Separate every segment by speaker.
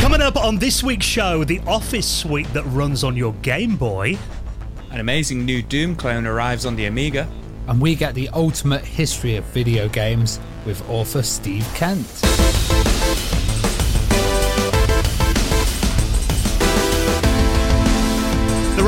Speaker 1: Coming up on this week's show, the Office suite that runs on your Game Boy.
Speaker 2: An amazing new Doom clone arrives on the Amiga.
Speaker 3: And we get the ultimate history of video games with author Steve Kent.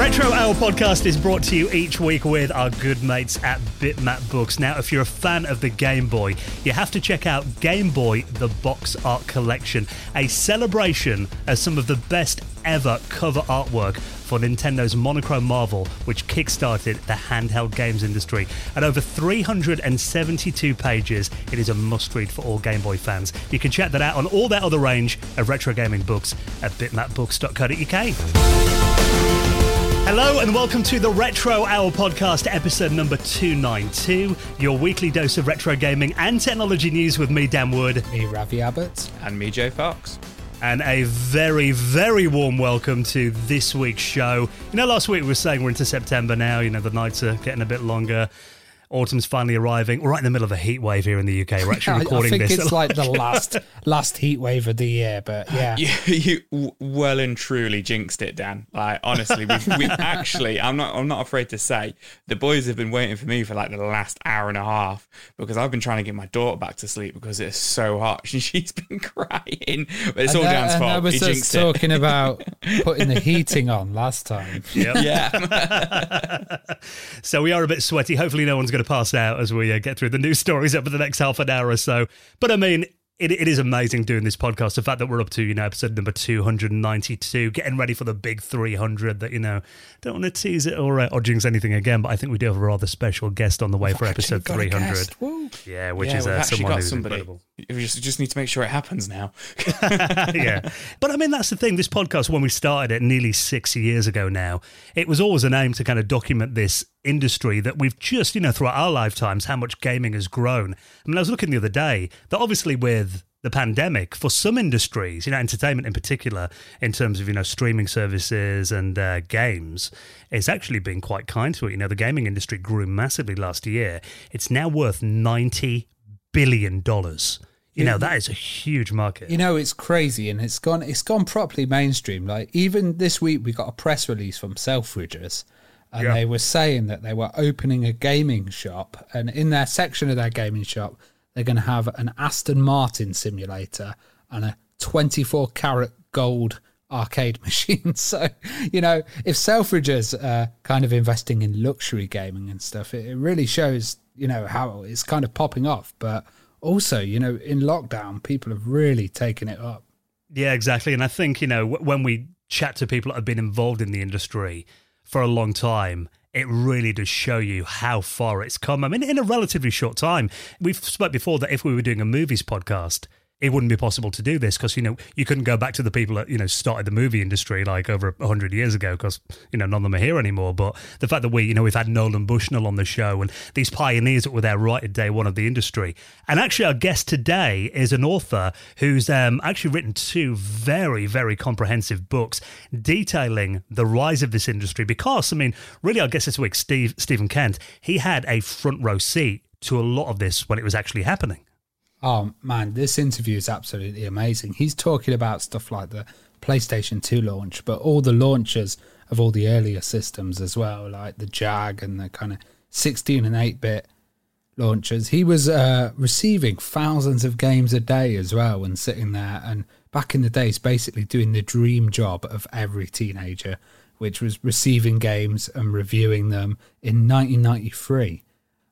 Speaker 1: Retro Hour podcast is brought to you each week with our good mates at Bitmap Books. Now, if you're a fan of the Game Boy, you have to check out Game Boy The Box Art Collection, a celebration of some of the best ever cover artwork for Nintendo's Monochrome Marvel, which kickstarted the handheld games industry. At over 372 pages, it is a must read for all Game Boy fans. You can check that out on all their other range of retro gaming books at bitmapbooks.co.uk. Hello and welcome to the Retro Hour podcast, episode number 292, your weekly dose of retro gaming and technology news with me, Dan Wood.
Speaker 3: Me, Ravi Abbott.
Speaker 2: And me, Joe Fox.
Speaker 1: And a very, very warm welcome to this week's show. You know, last week we were saying we're into September now, you know, the nights are getting a bit longer. Autumn's finally arriving. We're right in the middle of a heat wave here in the UK. We're actually recording
Speaker 3: I think
Speaker 1: this.
Speaker 3: it's like the last last heat wave of the year, but yeah.
Speaker 2: You, you well and truly jinxed it, Dan. Like honestly, we've, we've actually. I'm not. I'm not afraid to say the boys have been waiting for me for like the last hour and a half because I've been trying to get my daughter back to sleep because it's so hot. She's been crying, but it's all
Speaker 3: And
Speaker 2: Dan's
Speaker 3: that- and
Speaker 2: fault.
Speaker 3: I was
Speaker 2: he
Speaker 3: just
Speaker 2: jinxed it.
Speaker 3: talking about putting the heating on last time.
Speaker 1: Yep.
Speaker 2: Yeah.
Speaker 1: So we are a bit sweaty. Hopefully, no one's going to pass out as we uh, get through the news stories over the next half an hour or so. But I mean, it, it is amazing doing this podcast. The fact that we're up to, you know, episode number 292, getting ready for the big 300 that, you know, don't want to tease it or, uh, or jinx anything again, but I think we do have a rather special guest on the way for episode
Speaker 3: Actually got a
Speaker 1: 300. Yeah, which
Speaker 2: yeah,
Speaker 1: is uh,
Speaker 2: actually
Speaker 1: someone
Speaker 2: got
Speaker 1: who's
Speaker 2: somebody.
Speaker 1: incredible.
Speaker 2: We just, just need to make sure it happens now.
Speaker 1: yeah. But I mean, that's the thing. This podcast, when we started it nearly six years ago now, it was always an aim to kind of document this industry that we've just, you know, throughout our lifetimes, how much gaming has grown. I mean, I was looking the other day that obviously with the pandemic, for some industries, you know, entertainment in particular, in terms of, you know, streaming services and uh, games, it's actually been quite kind to it. You know, the gaming industry grew massively last year. It's now worth $90 billion. You know, that is a huge market.
Speaker 3: You know, it's crazy and it's gone it's gone properly mainstream. Like even this week we got a press release from Selfridges and
Speaker 1: Yeah.
Speaker 3: they were saying that they were opening a gaming shop and in their section of their gaming shop they're going to have an Aston Martin simulator and a 24 karat gold arcade machine. So, you know, if Selfridges are kind of investing in luxury gaming and stuff, it, it really shows, you know, how it's kind of popping off. But also, you know, in lockdown, people have really taken it up.
Speaker 1: Yeah, exactly. And I think, you know, when we chat to people that have been involved in the industry for a long time, it really does show you how far it's come. I mean, in a relatively short time, we've spoke before that if we were doing a movies podcast, it wouldn't be possible to do this because you know you couldn't go back to the people that you know started the movie industry like over hundred years ago because you know none of them are here anymore. But the fact that we you know we've had Nolan Bushnell on the show and these pioneers that were there right at day one of the industry, and actually our guest today is an author who's um, actually written two very very comprehensive books detailing the rise of this industry. Because I mean, really, our guest this week, Steve Steven Kent, he had a front row seat to a lot of this when it was actually happening.
Speaker 3: Oh man, this interview is absolutely amazing. He's talking about stuff like the PlayStation 2 launch, but all the launches of all the earlier systems as well, like the Jag and the kind of 16 and 8 bit launchers. He was uh, receiving thousands of games a day as well and sitting there. And back in the days, basically doing the dream job of every teenager, which was receiving games and reviewing them in 1993,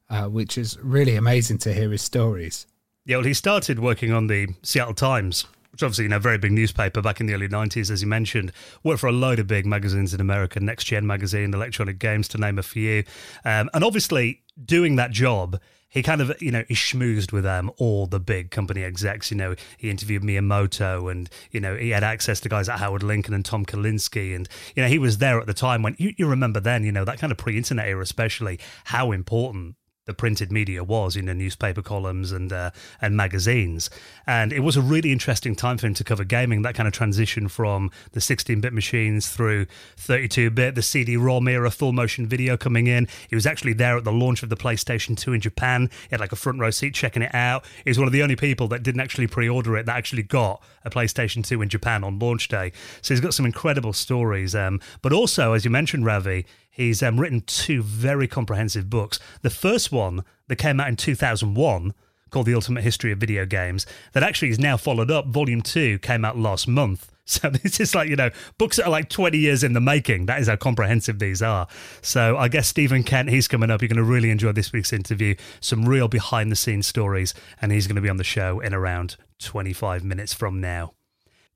Speaker 3: uh, which is really amazing to hear his stories.
Speaker 1: Yeah, well, he started working on the Seattle Times, which obviously, you know, very big newspaper back in the early 90s, as you mentioned. Worked for a load of big magazines in America, Next Gen magazine, Electronic Games, to name a few. Um, and obviously, doing that job he kind of, you know, he schmoozed with um, all the big company execs. You know, he interviewed Miyamoto and, you know, he had access to guys like Howard Lincoln and Tom Kalinske. And, you know, he was there at the time when you, you remember then, you know, that kind of pre internet era, especially how important the printed media was in the newspaper columns and uh, and magazines. And it was a really interesting time for him to cover gaming. That kind of transition from the 16-bit machines through 32-bit, the CD-ROM era, full motion video coming in. He was actually there at the launch of the PlayStation 2 in Japan. He had like a front row seat checking it out. He was one of the only people that didn't actually pre-order it that actually got a PlayStation 2 in Japan on launch day. So he's got some incredible stories. Um, but also, as you mentioned, Ravi, He's um, written two very comprehensive books. The first one that came out in 2001 called The Ultimate History of Video Games, that actually is now followed up. Volume 2 came out last month. So this is like, you know, books that are like 20 years in the making. That is how comprehensive these are. So I guess Steven Kent, he's coming up. You're going to really enjoy this week's interview. Some real behind the scenes stories. And he's going to be on the show in around 25 minutes from now.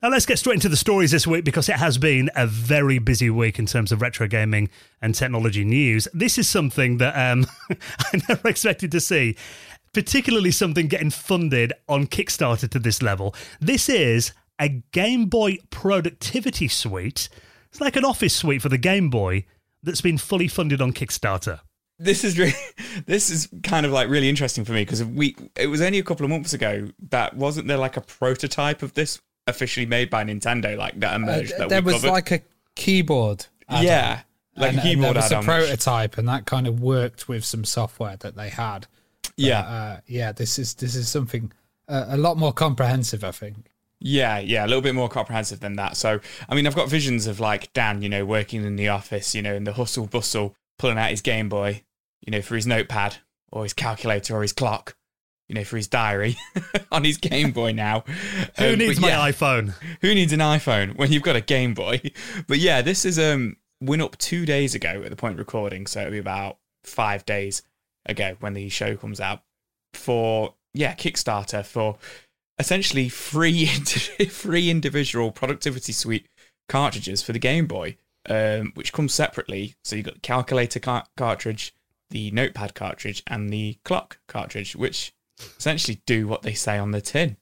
Speaker 1: Now, let's get straight into the stories this week because it has been a very busy week in terms of retro gaming and technology news. This is something that um, I never expected to see, particularly something getting funded on Kickstarter to this level. This is a Game Boy productivity suite. It's like an office suite for the Game Boy that's been fully funded on Kickstarter
Speaker 2: this is really this is kind of like really interesting for me because we it was only a couple of months ago that wasn't there like a prototype of this officially made by Nintendo, like that emerged. Uh, that
Speaker 3: there was
Speaker 2: covered.
Speaker 3: like a keyboard.
Speaker 2: Yeah, like
Speaker 3: and,
Speaker 2: a keyboard.
Speaker 3: And there was a prototype, and that kind of worked with some software that they had. But,
Speaker 2: yeah,
Speaker 3: uh, yeah. This is this is something uh, a lot more comprehensive, I think.
Speaker 2: Yeah, yeah, a little bit more comprehensive than that. So, I mean, I've got visions of like Dan, you know, working in the office, you know, in the hustle bustle, pulling out his Game Boy, you know, for his notepad or his calculator or his clock, you know, for his diary on his Game Boy now.
Speaker 1: Who um, needs my yeah, iPhone?
Speaker 2: Who needs an iPhone when you've got a Game Boy? But yeah, this is um went up two days ago at the point of recording, so it'll be about five days ago when the show comes out for yeah Kickstarter for essentially free free individual productivity suite cartridges for the Game Boy, um, which comes separately. So you've got the calculator car- cartridge, the notepad cartridge, and the clock cartridge, which essentially do what they say on the tin,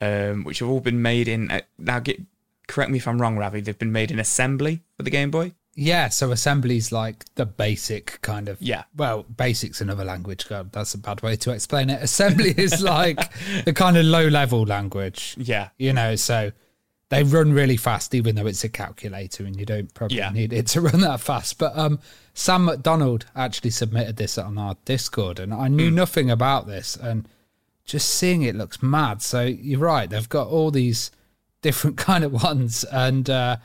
Speaker 2: um, which have all been made in. Uh, now, get correct me if I'm wrong, Ravi. They've been made in assembly for the Game Boy.
Speaker 3: Yeah, so assembly's like the basic kind of.
Speaker 2: Yeah.
Speaker 3: Well, basic's another language. God, that's a bad way to explain it. Assembly is like the kind of low level language.
Speaker 2: Yeah.
Speaker 3: You know, so they run really fast, even though it's a calculator and you don't probably yeah. need it to run that fast. But um, Sam McDonald actually submitted this on our Discord, and I knew mm. nothing about this. And just seeing it looks mad. So you're right; they've got all these different kind of ones, and uh,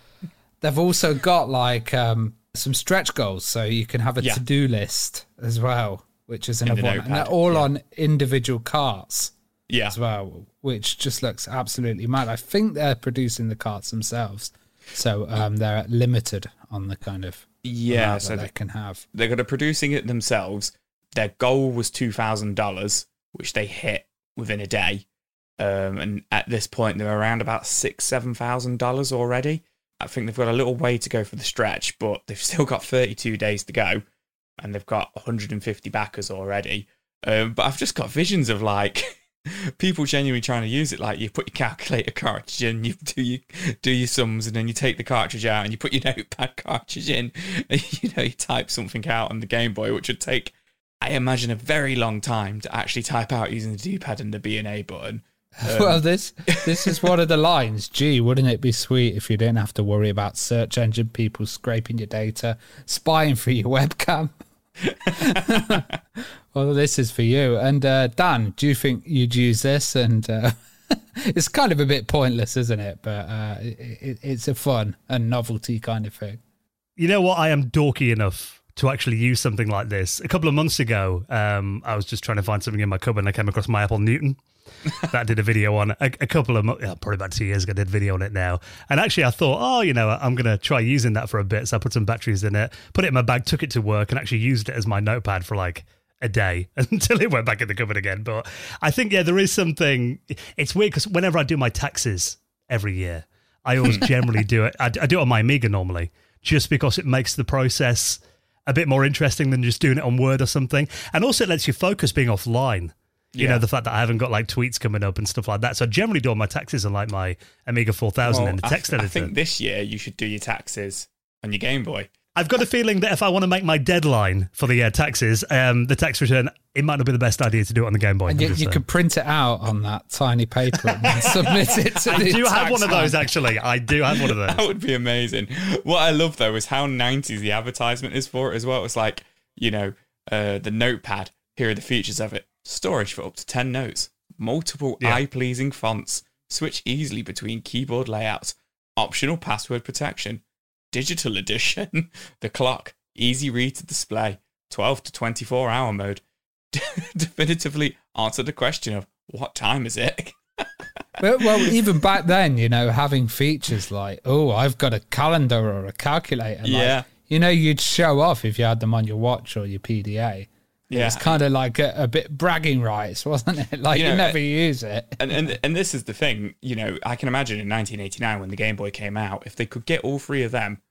Speaker 3: they've also got like um, some stretch goals, so you can have a yeah. to-do list as well, which is another one, and they're all yeah. on individual carts.
Speaker 2: Yeah.
Speaker 3: as well, which just looks absolutely mad. I think they're producing the carts themselves, so um, they're limited on the kind of
Speaker 2: yeah, so
Speaker 3: they can have.
Speaker 2: They're going to producing it themselves. Their goal was two thousand dollars, which they hit within a day. Um, and at this point, they're around about six, seven thousand dollars already. I think they've got a little way to go for the stretch, but they've still got 32 days to go, and they've got 150 backers already. Um, but I've just got visions of like people genuinely trying to use it. Like you put your calculator cartridge in, you do you do your sums, and then you take the cartridge out and you put your notepad cartridge in, and you know you type something out on the Game Boy, which would take I imagine a very long time to actually type out using the D-pad and the B and A button.
Speaker 3: Um, well, this this is one of the lines. Gee, wouldn't it be sweet if you didn't have to worry about search engine people scraping your data, spying for your webcam? well, this is for you. And uh, Dan, do you think you'd use this? And uh, it's kind of a bit pointless, isn't it? But uh, it, it's a fun and novelty kind of thing.
Speaker 1: You know what? I am dorky enough to actually use something like this. A couple of months ago, um, I was just trying to find something in my cupboard and I came across my Apple Newton. that did a video on a, a couple of yeah, probably about two years ago. I did a video on it now, and actually I thought, oh, you know, I'm gonna try using that for a bit. So I put some batteries in it, put it in my bag, took it to work, and actually used it as my notepad for like a day until it went back in the cupboard again. But I think yeah, there is something. It's weird because whenever I do my taxes every year, I always generally do it. I, I do it on my Amiga normally, just because it makes the process a bit more interesting than just doing it on Word or something. And also, it lets you focus being offline. You
Speaker 2: Yeah.
Speaker 1: know, the fact that I haven't got like tweets coming up and stuff like that. So I generally do all my taxes on like my Amiga 4000 and the text
Speaker 2: I,
Speaker 1: editor.
Speaker 2: I think this year you should do your taxes on your Game Boy.
Speaker 1: I've got a feeling that if I want to make my deadline for the uh, taxes, um, the tax return, it might not be the best idea to do it on the Game Boy.
Speaker 3: And you, you could print it out on that tiny paper and submit it to
Speaker 1: I
Speaker 3: the
Speaker 1: do have one of those actually. I do have one of those.
Speaker 2: That would be amazing. What I love though is how 90s the advertisement is for it as well. It's like, you know, uh, the notepad, here are the features of it. Storage for up to 10 notes, multiple
Speaker 1: Yeah.
Speaker 2: eye pleasing fonts, switch easily between keyboard layouts, optional password protection, digital edition, the clock, easy read to display, 12 to 24 hour mode. Definitively answer the question of what time is it?
Speaker 3: Well, well, even back then, you know, having features like, oh, I've got a calendar or a calculator. like,
Speaker 2: Yeah.
Speaker 3: you know, you'd show off if you had them on your watch or your PDA.
Speaker 2: Yeah.
Speaker 3: It's kind of like a, a bit bragging rights, wasn't it? Like
Speaker 2: You
Speaker 3: you,
Speaker 2: know,
Speaker 3: never use it.
Speaker 2: and, and and this is the thing, you know, I can imagine in 1989 when the Game Boy came out, if they could get all three of them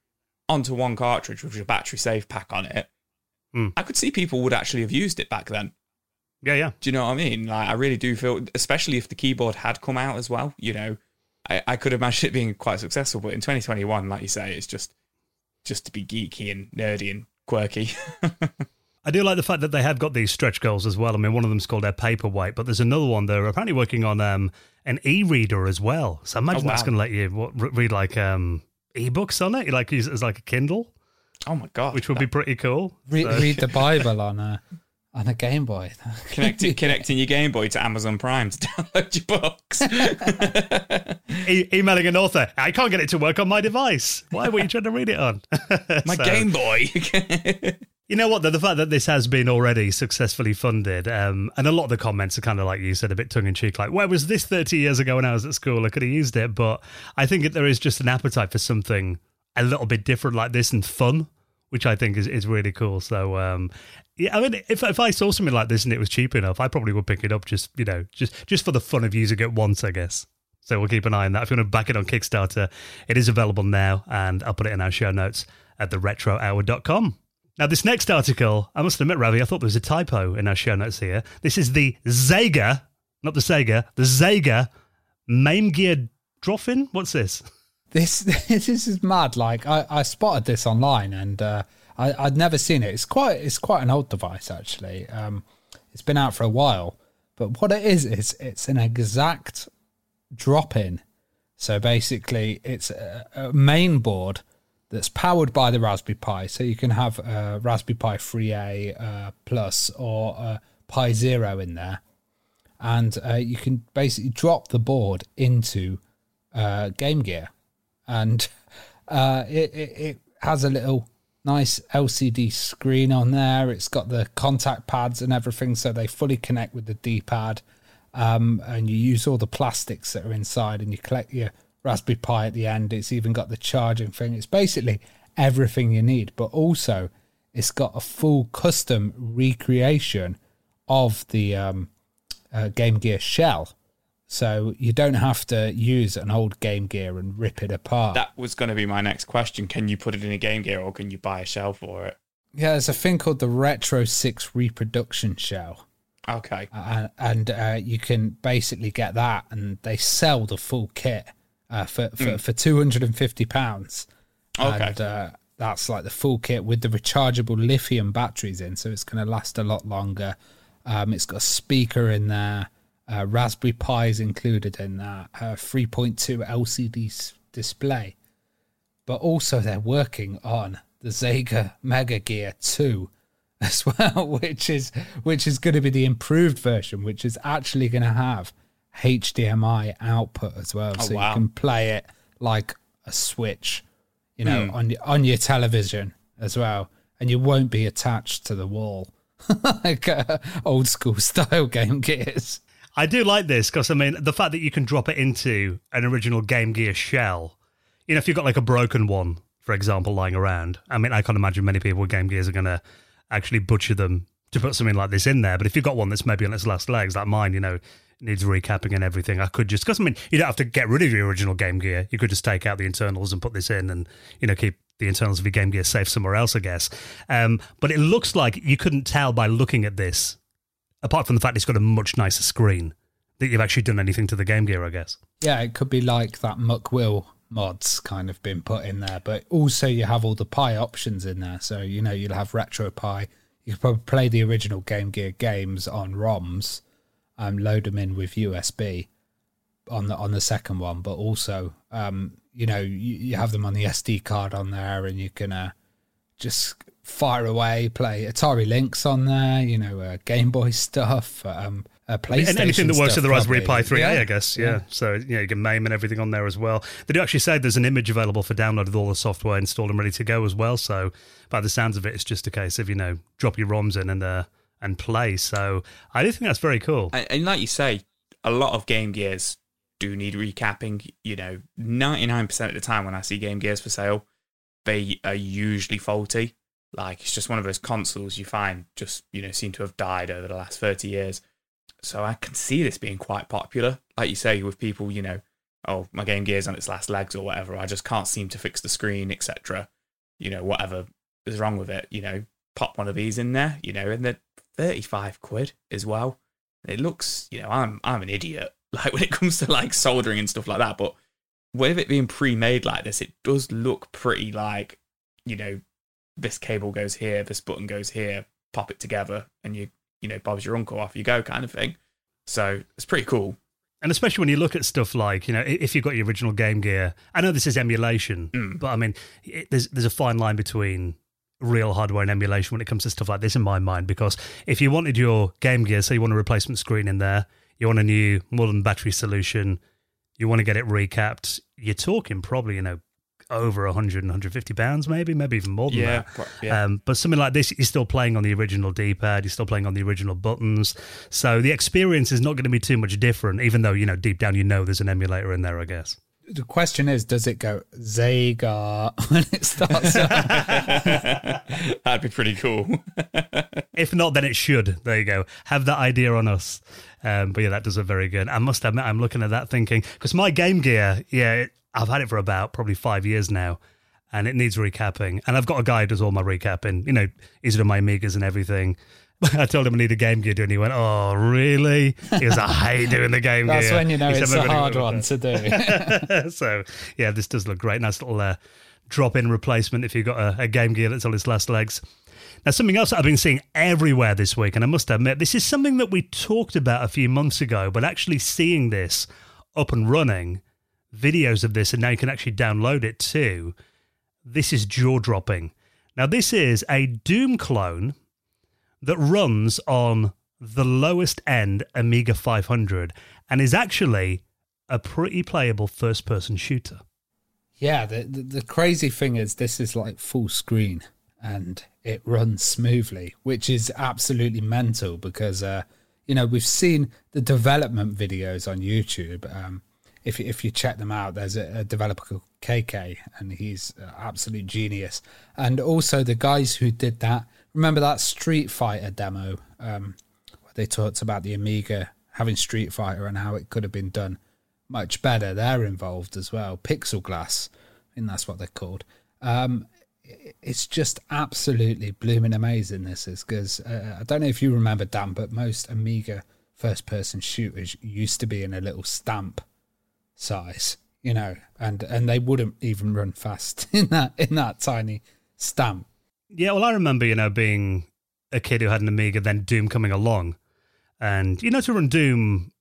Speaker 2: onto one cartridge with a battery save pack on it,
Speaker 1: Hmm.
Speaker 2: I could see people would actually have used it back then.
Speaker 1: Yeah, yeah.
Speaker 2: Do you know what I mean? Like, I really do feel, especially if the keyboard had come out as well. You know, I, I could imagine it being quite successful. But in 2021, like you say, it's just just to be geeky and nerdy and quirky.
Speaker 1: I do like the fact that they have got these stretch goals as well. I mean, one of them's called their paperweight, but there's another one. They're apparently working on um, an e-reader as well. So I imagine
Speaker 2: Oh,
Speaker 1: that's going to let you what, read like um, e-books on it. You like use it as like a Kindle,
Speaker 2: oh my god!
Speaker 1: which would be pretty cool.
Speaker 3: Read,
Speaker 1: So-
Speaker 3: read the Bible on a on a Game Boy.
Speaker 2: connecting connecting your Game Boy to Amazon Prime to download your books.
Speaker 1: e- emailing an author. I can't get it to work on my device. Why were you trying to read it on?
Speaker 2: My
Speaker 1: So-
Speaker 2: Game Boy.
Speaker 1: You know what? The, the fact that this has been already successfully funded, um, and a lot of the comments are kind of like you said, a bit tongue in cheek, like, where was this 30 years ago when I was at school? I could have used it. But I think that there is just an appetite for something a little bit different like this and fun, which I think is, is really cool. So, um, yeah, I mean, if, if I saw something like this and it was cheap enough, I probably would pick it up just, you know, just, just for the fun of using it once, I guess. So we'll keep an eye on that. If you want to back it on Kickstarter, it is available now, and I'll put it in our show notes at theretrohour.com. Now, this next article, I must admit, Ravi, I thought there was a typo in our show notes here. This is the Zega, not the Sega, the Zega Mame Gear Dropin. What's this?
Speaker 3: This this is mad. Like I, I spotted this online and uh, I, I'd never seen it. It's quite it's quite an old device actually. Um, it's been out for a while, but what it is is it's an exact drop in. So basically, it's a, a main board that's powered by the Raspberry Pi. So you can have a Raspberry Pi 3A uh, Plus or a Pi Zero in there, and uh, you can basically drop the board into uh, Game Gear, and uh, it, it it has a little nice LCD screen on there. It's got the contact pads and everything, so they fully connect with the D-pad. Um, and you use all the plastics that are inside, and you collect your Raspberry Pi at the end. It's even got the charging thing. It's basically everything you need, but also it's got a full custom recreation of the um, uh, Game Gear shell. So you don't have to use an old Game Gear and rip it apart.
Speaker 2: that was going to be my next question. Can you put it in a Game Gear or can you buy a shell for it?
Speaker 3: yeah, there's a thing called the Retro 6 reproduction shell.
Speaker 2: Okay.
Speaker 3: Uh, and uh, you can basically get that, and they sell the full kit uh, for, for, for £250.
Speaker 2: Okay.
Speaker 3: And uh, that's like the full kit with the rechargeable lithium batteries in, so it's going to last a lot longer. Um, it's got a speaker in there, uh, Raspberry Pi is included in that, uh, 3.2 LCD s- display. But also, they're working on the Sega Mega Gear 2 as well, which is which is going to be the improved version, which is actually going to have HDMI output as well,
Speaker 2: Oh,
Speaker 3: so
Speaker 2: wow.
Speaker 3: you can play it like a Switch, you know, on your on your television as well, and you won't be attached to the wall like uh, old school style Game Gears.
Speaker 1: I do like this because I mean the fact that you can drop it into an original Game Gear shell. You know, if you've got like a broken one, for example, lying around. I mean, I can't imagine many people with Game Gears are going to actually butcher them to put something like this in there. But if you've got one that's maybe on its last legs, like mine, you know, needs recapping and everything, I could just because I mean, you don't have to get rid of your original Game Gear. You could just take out the internals and put this in, and you know, keep the internals of your Game Gear safe somewhere else, I guess. Um, but it looks like you couldn't tell by looking at this, apart from the fact it's got a much nicer screen, that you've actually done anything to the Game Gear, I guess.
Speaker 3: Yeah, it could be like that McWill mods kind of been put in there, but also you have all the Pi options in there. So, you know, you'll have Retro RetroPie. You could probably play the original Game Gear games on ROMs, um, load them in with USB on the on the second one, but also um, you know you, you have them on the SD card on there, and you can uh, just fire away, play Atari Lynx on there, you know, uh, Game Boy stuff, um, uh, PlayStation.
Speaker 1: And anything that works with the Raspberry Pi 3A,
Speaker 3: Yeah.
Speaker 1: I guess. Yeah. So, yeah, you can MAME and everything on there as well. They do actually say there's an image available for download with all the software installed and ready to go as well. So, by the sounds of it, it's just a case of, you know, drop your ROMs in and, uh, and play. So, I do think that's very cool.
Speaker 2: And, and like you say, a lot of Game Gears do need recapping. You know, 99% of the time when I see Game Gears for sale, they are usually faulty. Like, it's just one of those consoles you find just, you know, seem to have died over the last 30 years. So I can see this being quite popular. Like you say, with people, you know, oh, my Game Gear's on its last legs or whatever. I just can't seem to fix the screen, etc. You know, whatever is wrong with it, you know, pop one of these in there, you know, and they're 35 quid as well. It looks, you know, I'm I'm an idiot. Like when it comes to like soldering and stuff like that, but with it being pre-made like this, it does look pretty like, you know, this cable goes here, this button goes here, pop it together, and you, you know, Bob's your uncle, off you go, kind of thing. So it's pretty cool.
Speaker 1: And especially when you look at stuff like, you know, if you've got your original Game Gear, I know this is emulation,
Speaker 2: Mm.
Speaker 1: but I mean, it, there's there's a fine line between real hardware and emulation when it comes to stuff like this, in my mind. Because if you wanted your Game Gear, so you want a replacement screen in there, you want a new modern battery solution, you want to get it recapped, you're talking probably, you know, over 100 and 150 pounds, maybe, maybe even more than that.
Speaker 2: pro- yeah.
Speaker 1: Um, but something like this, you're still playing on the original D-pad, you're still playing on the original buttons, so the experience is not going to be too much different. Even though you know deep down you know there's an emulator in there, I guess.
Speaker 3: The question is, does it go Zega when it starts?
Speaker 2: That'd be pretty cool.
Speaker 1: If not, then it should. There you go. Have that idea on us. Um, but yeah, that does it very good. I must admit, I'm looking at that thinking because my Game Gear, yeah, it, I've had it for about probably five years now, and it needs recapping. And I've got a guy who does all my recapping. You know, he's done my Amigas and everything. I told him I need a Game Gear, and he went, "Oh, really?" He was, "I hate doing the Game
Speaker 3: That's
Speaker 1: Gear."
Speaker 3: That's when you know it's a hard one
Speaker 1: that."
Speaker 3: to do.
Speaker 1: so yeah, this does look great. Nice little uh, drop-in replacement if you've got a, a Game Gear that's on its last legs. Now, something else that I've been seeing everywhere this week, and I must admit, this is something that we talked about a few months ago, but actually seeing this up and running, videos of this, and now you can actually download it too. This is jaw-dropping. Now, this is a Doom clone that runs on the lowest end Amiga 500 and is actually a pretty playable first person shooter.
Speaker 3: Yeah, the, the the crazy thing is this is like full screen and it runs smoothly, which is absolutely mental because uh, you know we've seen the development videos on YouTube. Um, if if you check them out, there's a, a developer called KK, and he's uh, absolute genius. And also the guys who did that. Remember that Street Fighter demo? Um, where they talked about the Amiga having Street Fighter and how it could have been done much better. They're involved as well. Pixel Glass, I think that's what they're called. Um, it's just absolutely blooming amazing. This is because uh, I don't know if you remember Dan, but most Amiga first-person shooters used to be in a little stamp size, you know, and and they wouldn't even run fast in that in that tiny stamp.
Speaker 1: Yeah, well, I remember, you know, being a kid who had an Amiga, then Doom coming along. And, you know, to run Doom,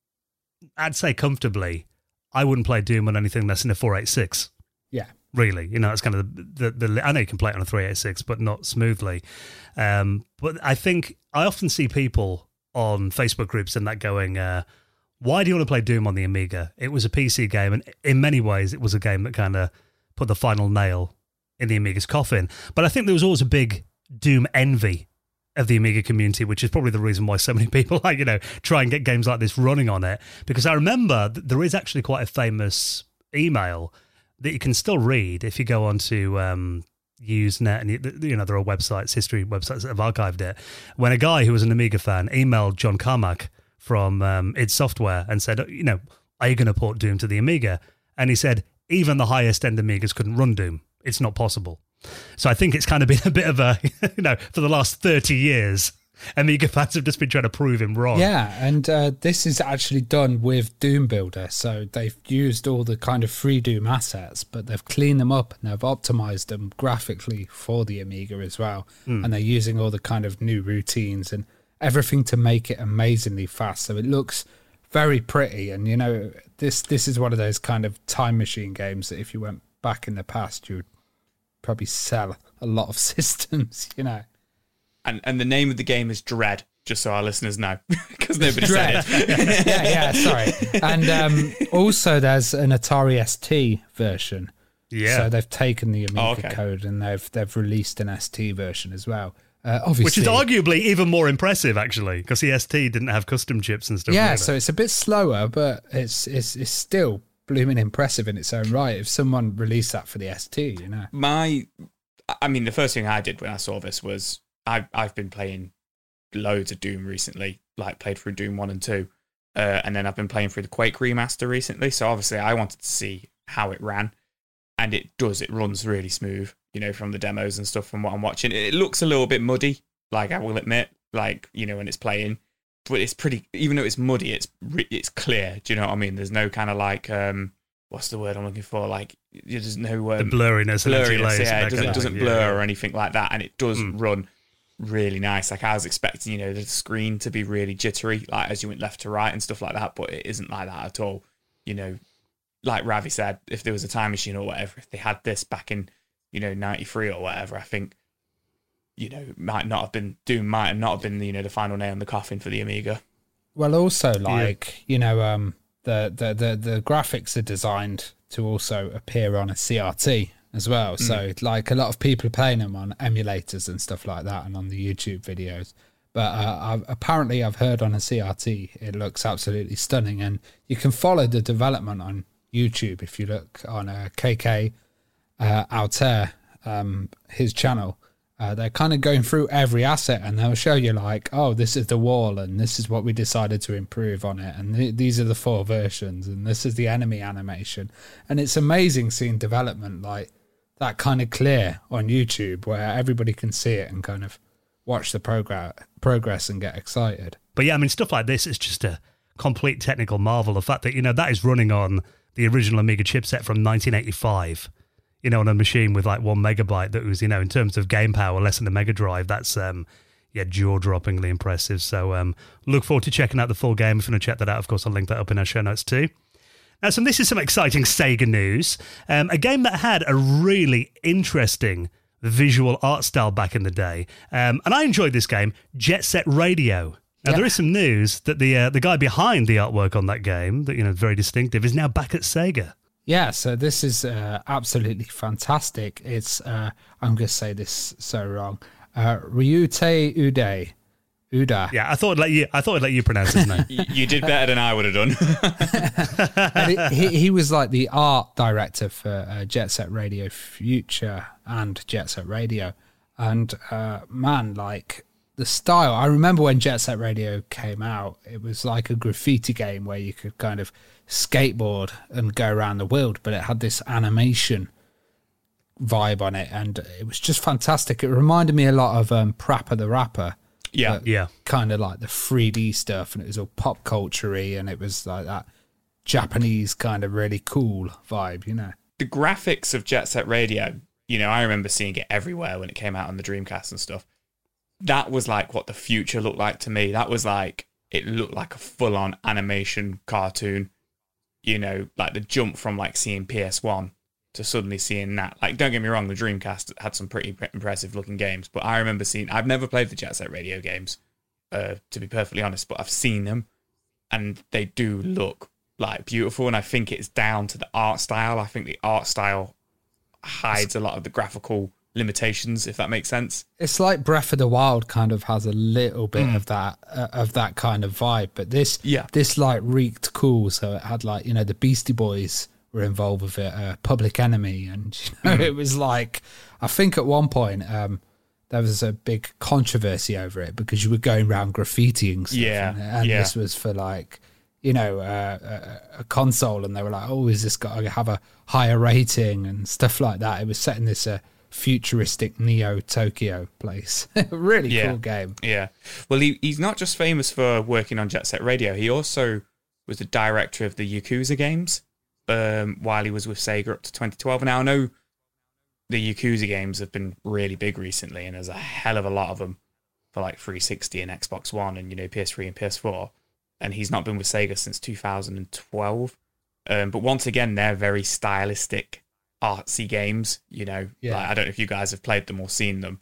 Speaker 1: I'd say comfortably, I wouldn't play Doom on anything less than a 486.
Speaker 3: Yeah,
Speaker 1: really. You know, it's kind of the, the, the I know you can play it on a 386, but not smoothly. Um, but I think I often see people on Facebook groups and that going, uh, why do you want to play Doom on the Amiga? It was a PC game, and in many ways, it was a game that kind of put the final nail in the Amiga's coffin. But I think there was always a big Doom envy of the Amiga community, which is probably the reason why so many people, like, you know, try and get games like this running on it. Because I remember there is actually quite a famous email that you can still read if you go onto um, Usenet and you, you know there are websites, history websites that have archived it. When a guy who was an Amiga fan emailed John Carmack from um, id Software and said, you know, are you going to port Doom to the Amiga? And he said even the highest end Amigas couldn't run Doom. It's not possible. So I think it's kind of been a bit of a, you know, for the last 30 years, Amiga fans have just been trying to prove him wrong.
Speaker 3: Yeah, and uh, this is actually done with Doom Builder. So they've used all the kind of free Doom assets, but they've cleaned them up and they've optimized them graphically for the Amiga as well.
Speaker 1: Hmm.
Speaker 3: And they're using all the kind of new routines and everything to make it amazingly fast. So it looks very pretty. And you know, this this is one of those kind of time machine games that if you went back in the past, you would probably sell a lot of systems. You know.
Speaker 2: And and the name of the game is Dread, just so our listeners know, because nobody said it.
Speaker 3: yeah, yeah, sorry. And um, also, there's an Atari ST version.
Speaker 1: Yeah.
Speaker 3: So they've taken the Amiga
Speaker 2: Oh, okay.
Speaker 3: code and they've they've released an ST version as well. Uh, obviously,
Speaker 1: Which is arguably even more impressive, actually, because the ST didn't have custom chips and stuff.
Speaker 3: yeah.
Speaker 1: like
Speaker 3: So
Speaker 1: that.
Speaker 3: it's a bit slower, but it's it's it's still blooming impressive in its own right. If someone released that for the ST, you know.
Speaker 2: My, I mean, the first thing I did when I saw this was I I've been playing loads of Doom recently, like played through Doom one and two, uh, and then I've been playing through the Quake remaster recently. So obviously, I wanted to see how it ran, and it does. It runs really smooth, you know, from the demos and stuff. From what I'm watching, it looks a little bit muddy, like I will admit, like you know when it's playing, but it's pretty. Even though it's muddy, it's it's clear. Do you know what I mean? There's no kind of like um, what's the word I'm looking for? Like there's no word
Speaker 1: the
Speaker 2: um,
Speaker 1: blurriness,
Speaker 2: blurriness. Yeah, it doesn't, doesn't blur
Speaker 1: Yeah,
Speaker 2: or anything like that, and it does
Speaker 1: Mm.
Speaker 2: run really nice. Like I was expecting, you know, the screen to be really jittery, like as you went left to right and stuff like that, but it isn't like that at all. You know, like Ravi said, if there was a time machine or whatever, if they had this back in, you know, '93 or whatever, I think, you know, might not have been Doom might have not have been, you know, the final nail in the coffin for the Amiga.
Speaker 3: Well, also like you know, um, the, the the the graphics are designed to also appear on a CRT as well. So like a lot of people are playing them on emulators and stuff like that, and on the YouTube videos. But uh, I've, apparently, I've heard on a CRT, it looks absolutely stunning, and you can follow the development on YouTube if you look on uh, KK uh, Altair, um, his channel. Uh, they're kind of going through every asset and they'll show you like, oh, this is the wall and this is what we decided to improve on it, and th- these are the four versions, and this is the enemy animation, and it's amazing seeing development like that kind of clear on YouTube where everybody can see it and kind of watch the progress progress and get excited.
Speaker 1: But yeah, I mean, stuff like this is just a complete technical marvel. The fact that, you know, that is running on the original Amiga chipset from 1985, you know, on a machine with like one megabyte that was, you know, in terms of game power, less than a Mega Drive. That's, um, yeah, jaw droppingly impressive. So um, look forward to checking out the full game. If you want to check that out, of course, I'll link that up in our show notes too. Now, some this is some exciting Sega news. Um, a game that had a really interesting visual art style back in the day, um, and I enjoyed this game, Jet Set Radio. Now there is some news that the uh, the guy behind the artwork on that game, that you know, very distinctive, is now back at Sega.
Speaker 3: Yeah, so this is uh, absolutely fantastic. It's uh, I'm going to say this so wrong. Uh, Ryute Uday, Uda.
Speaker 1: Yeah, I thought I'd let you. I thought I'd let you pronounce his name.
Speaker 2: You, you did better than I would have done.
Speaker 3: And he, he, he was like the art director for uh, Jet Set Radio Future and Jet Set Radio. And uh, man, like the style, I remember when Jet Set Radio came out, it was like a graffiti game where you could kind of skateboard and go around the world, but it had this animation vibe on it. And it was just fantastic. It reminded me a lot of um, PaRappa the Rapper
Speaker 2: yeah,
Speaker 1: yeah,
Speaker 3: kind of like the 3D stuff, and it was all pop culture and it was like that Japanese kind of really cool vibe, you know.
Speaker 2: the graphics of Jet Set Radio, you know, I remember seeing it everywhere when it came out on the Dreamcast and stuff. That was like what the future looked like to me. That was like it looked like a full on animation cartoon. You know, like the jump from like seeing PS1 to suddenly seeing that. Like, don't get me wrong, the Dreamcast had some pretty impressive looking games, but I remember seeing. I've never played the Jet Set Radio games, uh, to be perfectly honest, but I've seen them, and they do look like beautiful. And I think it's down to the art style. I think the art style hides a lot of the graphical limitations, if that makes sense.
Speaker 3: It's like Breath of the Wild kind of has a little bit of that uh, of that kind of vibe, but this
Speaker 2: Yeah.
Speaker 3: this like reeked cool. So it had like you know the Beastie Boys were involved with it, uh, Public Enemy, and you know it was like I think at one point um, there was a big controversy over it because you were going around graffitiing stuff,
Speaker 2: Yeah,
Speaker 3: and, and
Speaker 2: yeah.
Speaker 3: this was for like you know uh, a, a console, and they were like, oh, is this got to have a higher rating and stuff like that? It was setting this uh, futuristic Neo Tokyo place. really
Speaker 2: Yeah.
Speaker 3: cool game.
Speaker 2: Yeah. Well, he, he's not just famous for working on Jet Set Radio. He also was the director of the Yakuza games um, while he was with Sega up to 2012. Now, I know the Yakuza games have been really big recently, and there's a hell of a lot of them for like 360 and Xbox One and, you know, PS3 and PS4. And he's not been with Sega since 2012. Um, but once again, they're very stylistic, artsy games. You know,
Speaker 3: Yeah.
Speaker 2: like, I don't know if you guys have played them or seen them,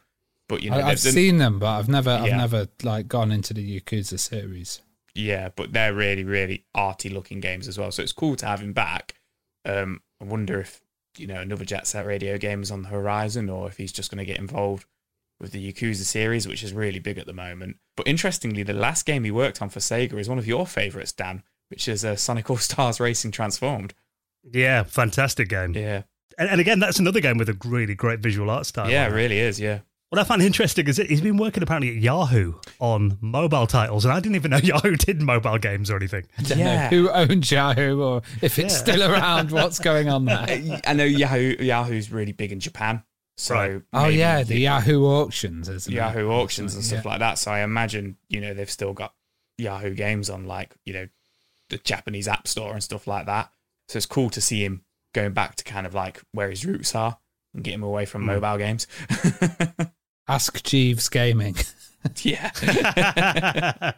Speaker 2: but you know,
Speaker 3: I, I've
Speaker 2: they're-
Speaker 3: seen them, but I've never, I've never like gone into the Yakuza series.
Speaker 2: Yeah, but they're really, really arty looking games as well. So it's cool to have him back. Um, I wonder if you know another Jet Set Radio game is on the horizon, or if he's just going to get involved with the Yakuza series, which is really big at the moment. But interestingly, the last game he worked on for Sega is one of your favorites, Dan, which is uh, Sonic All Stars Racing Transformed.
Speaker 1: Yeah, fantastic game.
Speaker 2: Yeah,
Speaker 1: And, and again, that's another game with a really great visual art style.
Speaker 2: yeah, it
Speaker 1: it.
Speaker 2: really is. Yeah,
Speaker 1: What I find interesting is that he's been working apparently at Yahoo on mobile titles, and I didn't even know Yahoo did mobile games or anything.
Speaker 3: I don't
Speaker 2: Yeah.
Speaker 3: know who owns Yahoo or if it's
Speaker 1: Yeah.
Speaker 3: still around. What's going on there?
Speaker 2: I I know Yahoo Yahoo's really big in Japan. So
Speaker 1: Right.
Speaker 3: Oh yeah, the Yahoo auctions, isn't it?
Speaker 2: Yahoo auctions and stuff
Speaker 3: Yeah.
Speaker 2: like that. So I imagine, you know, they've still got Yahoo games on like, you know, the Japanese app store and stuff like that. So it's cool to see him going back to kind of like where his roots are and get him away from
Speaker 1: Hmm.
Speaker 2: mobile games.
Speaker 3: Ask Jeeves Gaming.
Speaker 2: yeah.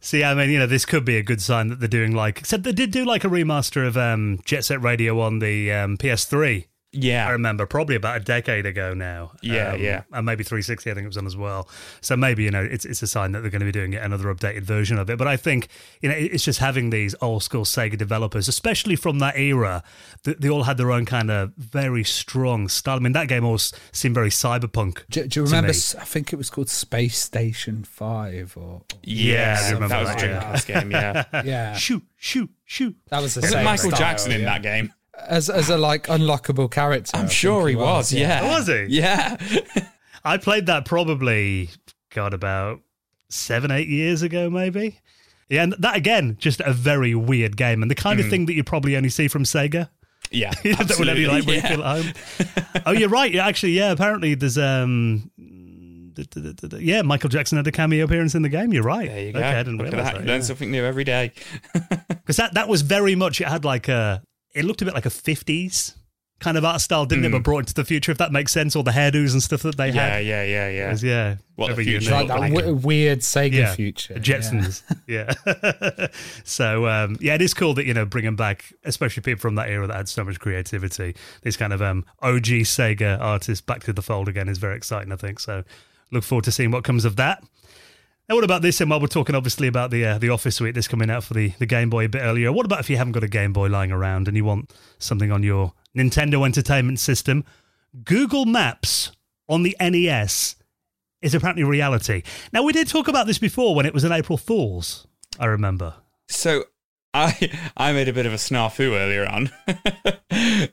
Speaker 1: See, I mean, you know, this could be a good sign that they're doing like, except they did do like a remaster of um, Jet Set Radio on the um, PS3. I remember probably about a decade ago now.
Speaker 2: Yeah,
Speaker 1: Um,
Speaker 2: yeah.
Speaker 1: and maybe 360. I think it was on as well. So maybe you know it's it's a sign that they're going to be doing yet another updated version of it. But I think you know it's just having these old school Sega developers, especially from that era, that they all had their own kind of very strong style. I mean, that game always seemed very cyberpunk.
Speaker 3: Do, do you
Speaker 1: to
Speaker 3: remember?
Speaker 1: me.
Speaker 3: s- I think it was called Space Station Five, or
Speaker 1: Yeah, I remember
Speaker 2: that was
Speaker 1: that,
Speaker 2: a. Dreamcast game, yeah.
Speaker 3: yeah,
Speaker 1: Shoot, shoot, shoot.
Speaker 3: that was the
Speaker 2: Wasn't
Speaker 3: same.
Speaker 2: Michael
Speaker 3: style,
Speaker 2: Jackson in
Speaker 3: yeah.
Speaker 2: that game?
Speaker 3: As as a like unlockable character. I
Speaker 2: I'm
Speaker 3: think
Speaker 2: sure he was, yeah.
Speaker 1: Was he?
Speaker 2: Yeah.
Speaker 1: I played that probably, God, about seven, eight years ago, maybe. Yeah, and that again, just a very weird game, and the kind of thing that you probably only see from Sega.
Speaker 2: Yeah.
Speaker 1: that would only
Speaker 2: absolutely,
Speaker 1: like when you
Speaker 2: yeah.
Speaker 1: feel at home. oh, you're right. Yeah, actually, yeah. Apparently, there's um, yeah, Michael Jackson had a cameo appearance in the game. You're right.
Speaker 2: There you go.
Speaker 1: Okay, I didn't
Speaker 2: Look
Speaker 1: realize
Speaker 2: that.
Speaker 1: that.
Speaker 2: You learn something new every day.
Speaker 1: Because that that was very much. It had like a. It looked a bit like a 50s kind of art style, didn't it? But brought into the future, if that makes sense. All the hairdos and stuff that they
Speaker 2: Hmm. Yeah,
Speaker 1: had.
Speaker 2: yeah, yeah,
Speaker 1: It
Speaker 2: yeah.
Speaker 1: was, yeah.
Speaker 2: What the
Speaker 1: very
Speaker 2: future
Speaker 3: like that
Speaker 2: Like-
Speaker 3: w- weird Sega
Speaker 1: yeah,
Speaker 3: future.
Speaker 1: the Jetsons. Yeah. so um, yeah, it is cool that you know bringing back, especially people from that era that had so much creativity. These kind of um, OG Sega artists back to the fold again is very exciting. I think so. Look forward to seeing what comes of that. What about this? And while we're talking, obviously, about the uh, the Office Suite, this coming out for the, the Game Boy a bit earlier. What about if you haven't got a Game Boy lying around and you want something on your Nintendo Entertainment System? Google Maps on the NES is apparently reality. Now, we did talk about this before when it was an April Fool's. I remember.
Speaker 2: So I I made a bit of a snafu earlier on.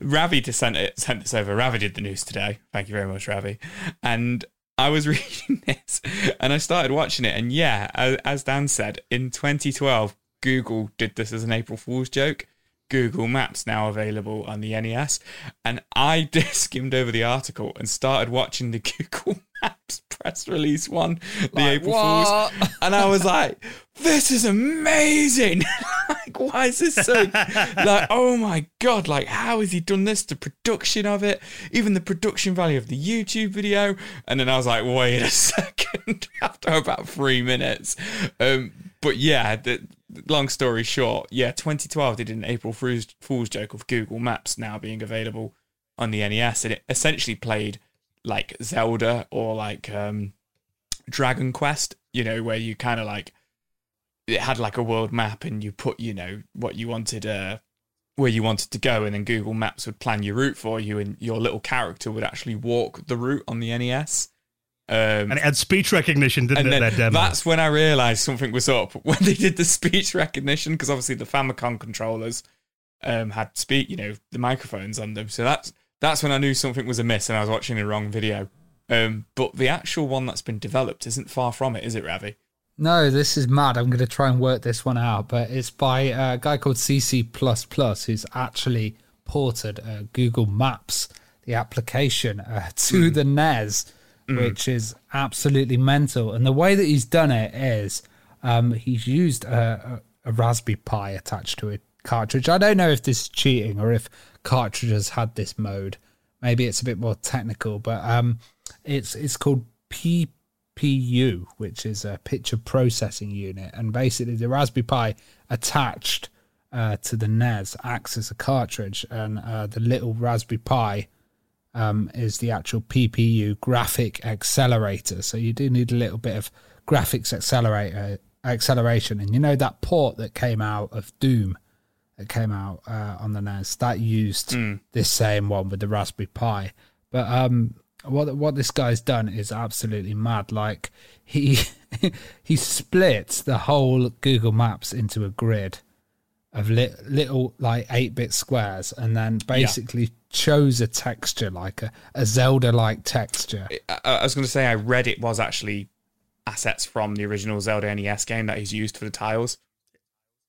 Speaker 2: Ravi sent it sent this over. Ravi did the news today. Thank you very much, Ravi. And I was reading this and I started watching it. And yeah, as, Dan said, in 2012, Google did this as an April Fool's joke. Google Maps now available on the NES. And I just skimmed over the article and started watching the Google Maps press release one, the
Speaker 3: Like,
Speaker 2: April
Speaker 3: what?
Speaker 2: Fool's. And I was like, this is amazing. like, why is this so like, oh my god, like how has he done this? The production of it, even the production value of the YouTube video. And then I was like, wait a second, after about three minutes. Um, but yeah, the, long story short, yeah, 2012 they did an April Fool's, joke of Google Maps now being available on the NES, and it essentially played like Zelda or like um, Dragon Quest, you know, where you kind of like it had like a world map and you put, you know, what you wanted, uh, where you wanted to go, and then Google Maps would plan your route for you, and your little character would actually walk the route on the NES. Um,
Speaker 1: And it had speech recognition, didn't
Speaker 2: and
Speaker 1: it?
Speaker 2: then
Speaker 1: Their demo.
Speaker 2: that's when I realised something was up when they did the speech recognition because obviously the Famicom controllers um, had speak, you know, the microphones on them. So that's that's when I knew something was amiss and I was watching the wrong video. Um, but the actual one that's been developed isn't far from it, is it, Ravi?
Speaker 3: No, this is mad. I'm going to try and work this one out, but it's by a guy called CC who's actually ported uh, Google Maps the application uh, to the NES, which is absolutely mental. And the way that he's done it is um, he's used a, a, a Raspberry Pi attached to a cartridge. I don't know if this is cheating or if cartridges had this mode. Maybe it's a bit more technical, but um, it's it's called PPU, which is a picture processing unit, and basically the Raspberry Pi attached uh, to the NES acts as a cartridge, and uh, the little Raspberry Pi um, is the actual PPU graphic accelerator. So you do need a little bit of graphics accelerator acceleration, and you know that port that came out of Doom that came out uh, on the NES that used this same one with the Raspberry Pi. But um, what what this guy's done is absolutely mad. Like he he splits the whole Google Maps into a grid of li- little like eight bit squares, and then basically chose a texture like a, a Zelda like texture.
Speaker 2: I, I was going to say I read it was actually assets from the original Zelda NES game that he's used for the tiles.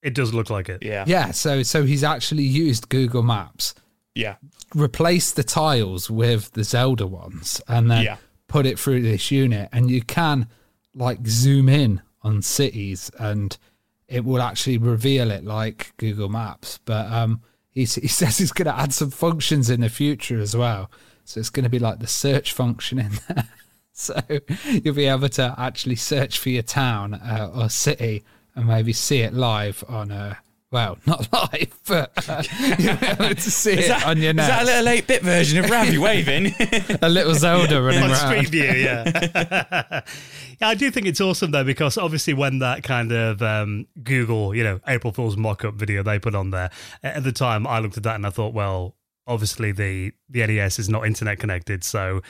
Speaker 1: It does look like it.
Speaker 2: Yeah,
Speaker 3: Yeah, so so he's actually used Google Maps,
Speaker 2: yeah,
Speaker 3: replaced the tiles with the Zelda ones, and then
Speaker 2: Yeah.
Speaker 3: put it through this unit, and you can like zoom in on cities, and it will actually reveal it like Google Maps. But um, he he says he's going to add some functions in the future as well. So it's going to be like the search function in there. So you'll be able to actually search for your town uh, or city and maybe see it live on a well, not live, but uh, you'll be able to see it on your
Speaker 2: Is that a little eight bit version of Ravi waving?
Speaker 3: A little Zelda running
Speaker 1: on
Speaker 3: around.
Speaker 1: Street View, yeah. yeah, I do think it's awesome though because obviously when that kind of um, Google, you know, April Fool's mock-up video they put on there at the time, I looked at that and I thought, well, obviously the the NES is not internet connected, so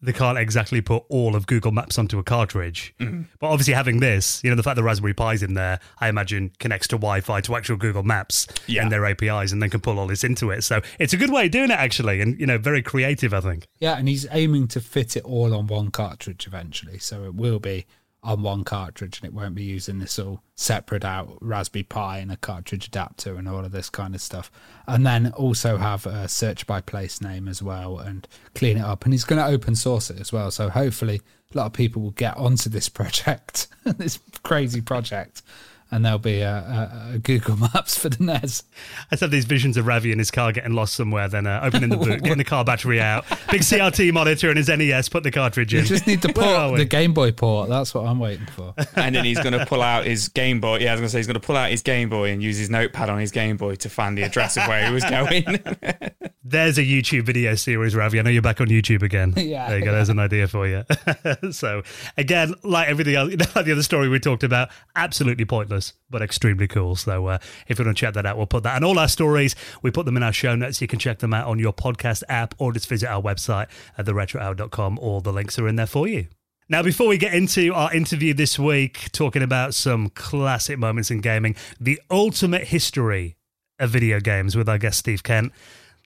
Speaker 1: they can't exactly put all of Google Maps onto a cartridge. Mm-hmm. But obviously having this, you know, the fact the Raspberry Pi's in there, I imagine connects to Wi-Fi to actual Google Maps
Speaker 2: Yeah.
Speaker 1: and their APIs, and then can pull all this into it. So it's a good way of doing it actually, and you know, very creative, I think.
Speaker 3: Yeah, and he's aiming to fit it all on one cartridge eventually. So it will be on one cartridge and it won't be using this all separate out Raspberry Pi and a cartridge adapter and all of this kind of stuff. And then also have a search by place name as well and clean it up. And he's going to open source it as well. So hopefully a lot of people will get onto this project, this crazy project. And there'll be a, a, a Google Maps for the NES.
Speaker 1: I just have these visions of Ravi in his car getting lost somewhere, then uh, opening the boot, getting the car battery out, big CRT monitor and his NES, put the cartridge in.
Speaker 3: You just need to
Speaker 1: Where are
Speaker 3: port the Game Boy port. That's what I'm waiting for.
Speaker 2: and then he's going to pull out his Game Boy. Yeah, I was going to say he's going to pull out his Game Boy and use his notepad on his Game Boy to find the address of where he was going.
Speaker 1: There's a YouTube video series, Ravi. I know you're back on YouTube again.
Speaker 3: Yeah,
Speaker 1: There you go. There's an idea for you. so, again, like everything else, like the other story we talked about, absolutely pointless, but extremely cool. So, uh, if you want to check that out, we'll put that. And all our stories, we put them in our show notes. You can check them out on your podcast app or just visit our website at theretrohour.com. All the links are in there for you. Now, before we get into our interview this week, talking about some classic moments in gaming, the ultimate history of video games with our guest Steve Kent.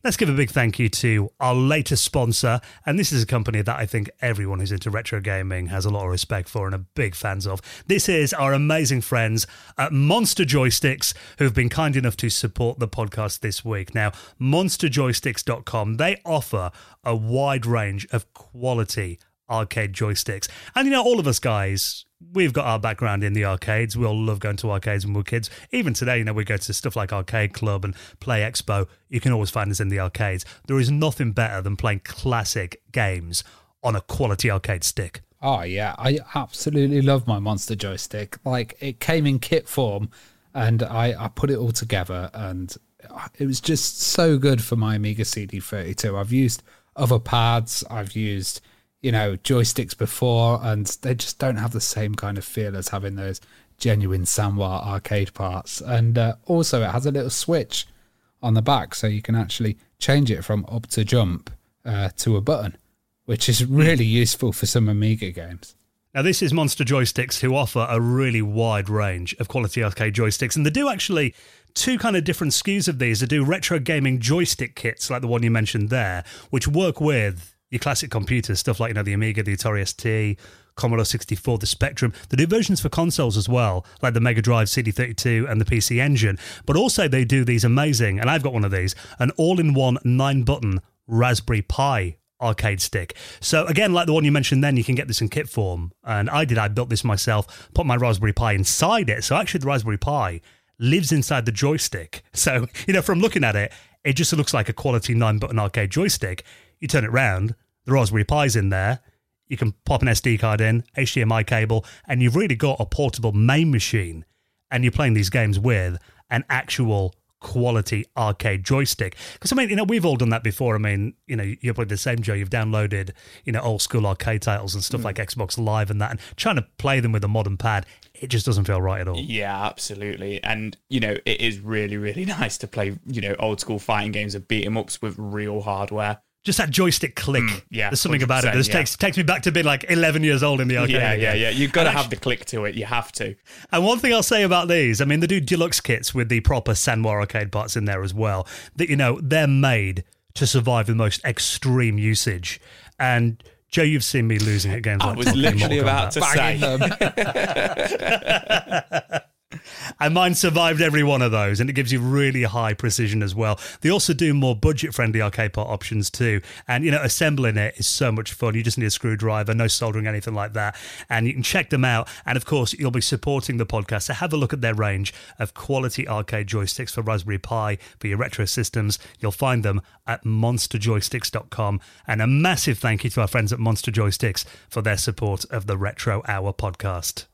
Speaker 1: Let's give a big thank you to our latest sponsor. And this is a company that I think everyone who's into retro gaming has a lot of respect for and are big fans of. This is our amazing friends at Monster Joysticks who've been kind enough to support the podcast this week. Now, monsterjoysticks.com, they offer a wide range of quality arcade joysticks. And you know, all of us guys, we've got our background in the arcades. We all love going to arcades when we we're kids. Even today, you know, we go to stuff like Arcade Club and Play Expo. You can always find us in the arcades. There is nothing better than playing classic games on a quality arcade stick.
Speaker 3: Oh yeah, I absolutely love my monster joystick. Like it came in kit form, and I I put it all together, and it was just so good for my Amiga CD32. I've used other pads, I've used you know joysticks before, and they just don't have the same kind of feel as having those genuine Sanwa arcade parts. And uh, also, it has a little switch on the back, so you can actually change it from up to jump uh, to a button which is really useful for some Amiga games.
Speaker 1: Now, this is Monster Joysticks, who offer a really wide range of quality arcade joysticks. And they do actually two kind of different SKUs of these. They do retro gaming joystick kits, like the one you mentioned there, which work with your classic computers, stuff like, you know, the Amiga, the Atari ST, Commodore 64, the Spectrum. They do versions for consoles as well, like the Mega Drive CD32 and the PC Engine. But also, they do these amazing, and I've got one of these, an all in one nine button Raspberry Pi arcade stick. So again, like the one you mentioned then, you can get this in kit form. And I did, I built this myself, put my Raspberry Pi inside it. So actually the Raspberry Pi lives inside the joystick. So, you know, from looking at it, it just looks like a quality nine button arcade joystick. You turn it round, the Raspberry Pi's in there. You can pop an SD card in, HDMI cable, and you've really got a portable MAME machine. And you're playing these games with an actual quality arcade joystick. Because I mean, you know, we've all done that before. I mean, you know, you're probably the same, Joe. You've downloaded, you know, old school arcade titles and stuff mm. like Xbox Live and that, and trying to play them with a modern pad, it just doesn't feel right at all.
Speaker 2: Yeah, absolutely. And you know, it is really, really nice to play, you know, old school fighting games and beat 'em ups with real hardware
Speaker 1: just that joystick click. Mm, yeah, there's something about it This yeah. takes takes me back to being like 11 years old in the arcade.
Speaker 2: Yeah, yeah, yeah. You've got to have the click to it. You have to.
Speaker 1: And one thing I'll say about these, I mean, they do deluxe kits with the proper Sanwa arcade parts in there as well. That you know they're made to survive the most extreme usage. And Joe, you've seen me losing at games. I
Speaker 2: like was literally about to say.
Speaker 1: and mine survived every one of those, and it gives you really high precision as well. They also do more budget-friendly arcade part options too, and you know assembling it is so much fun. You just need a screwdriver, no soldering, anything like that, and you can check them out. And of course, you'll be supporting the podcast, so have a look at their range of quality arcade joysticks for Raspberry Pi for your retro systems. You'll find them at monsterjoysticks.com, and a massive thank you to our friends at Monster Joysticks for their support of the Retro Hour podcast.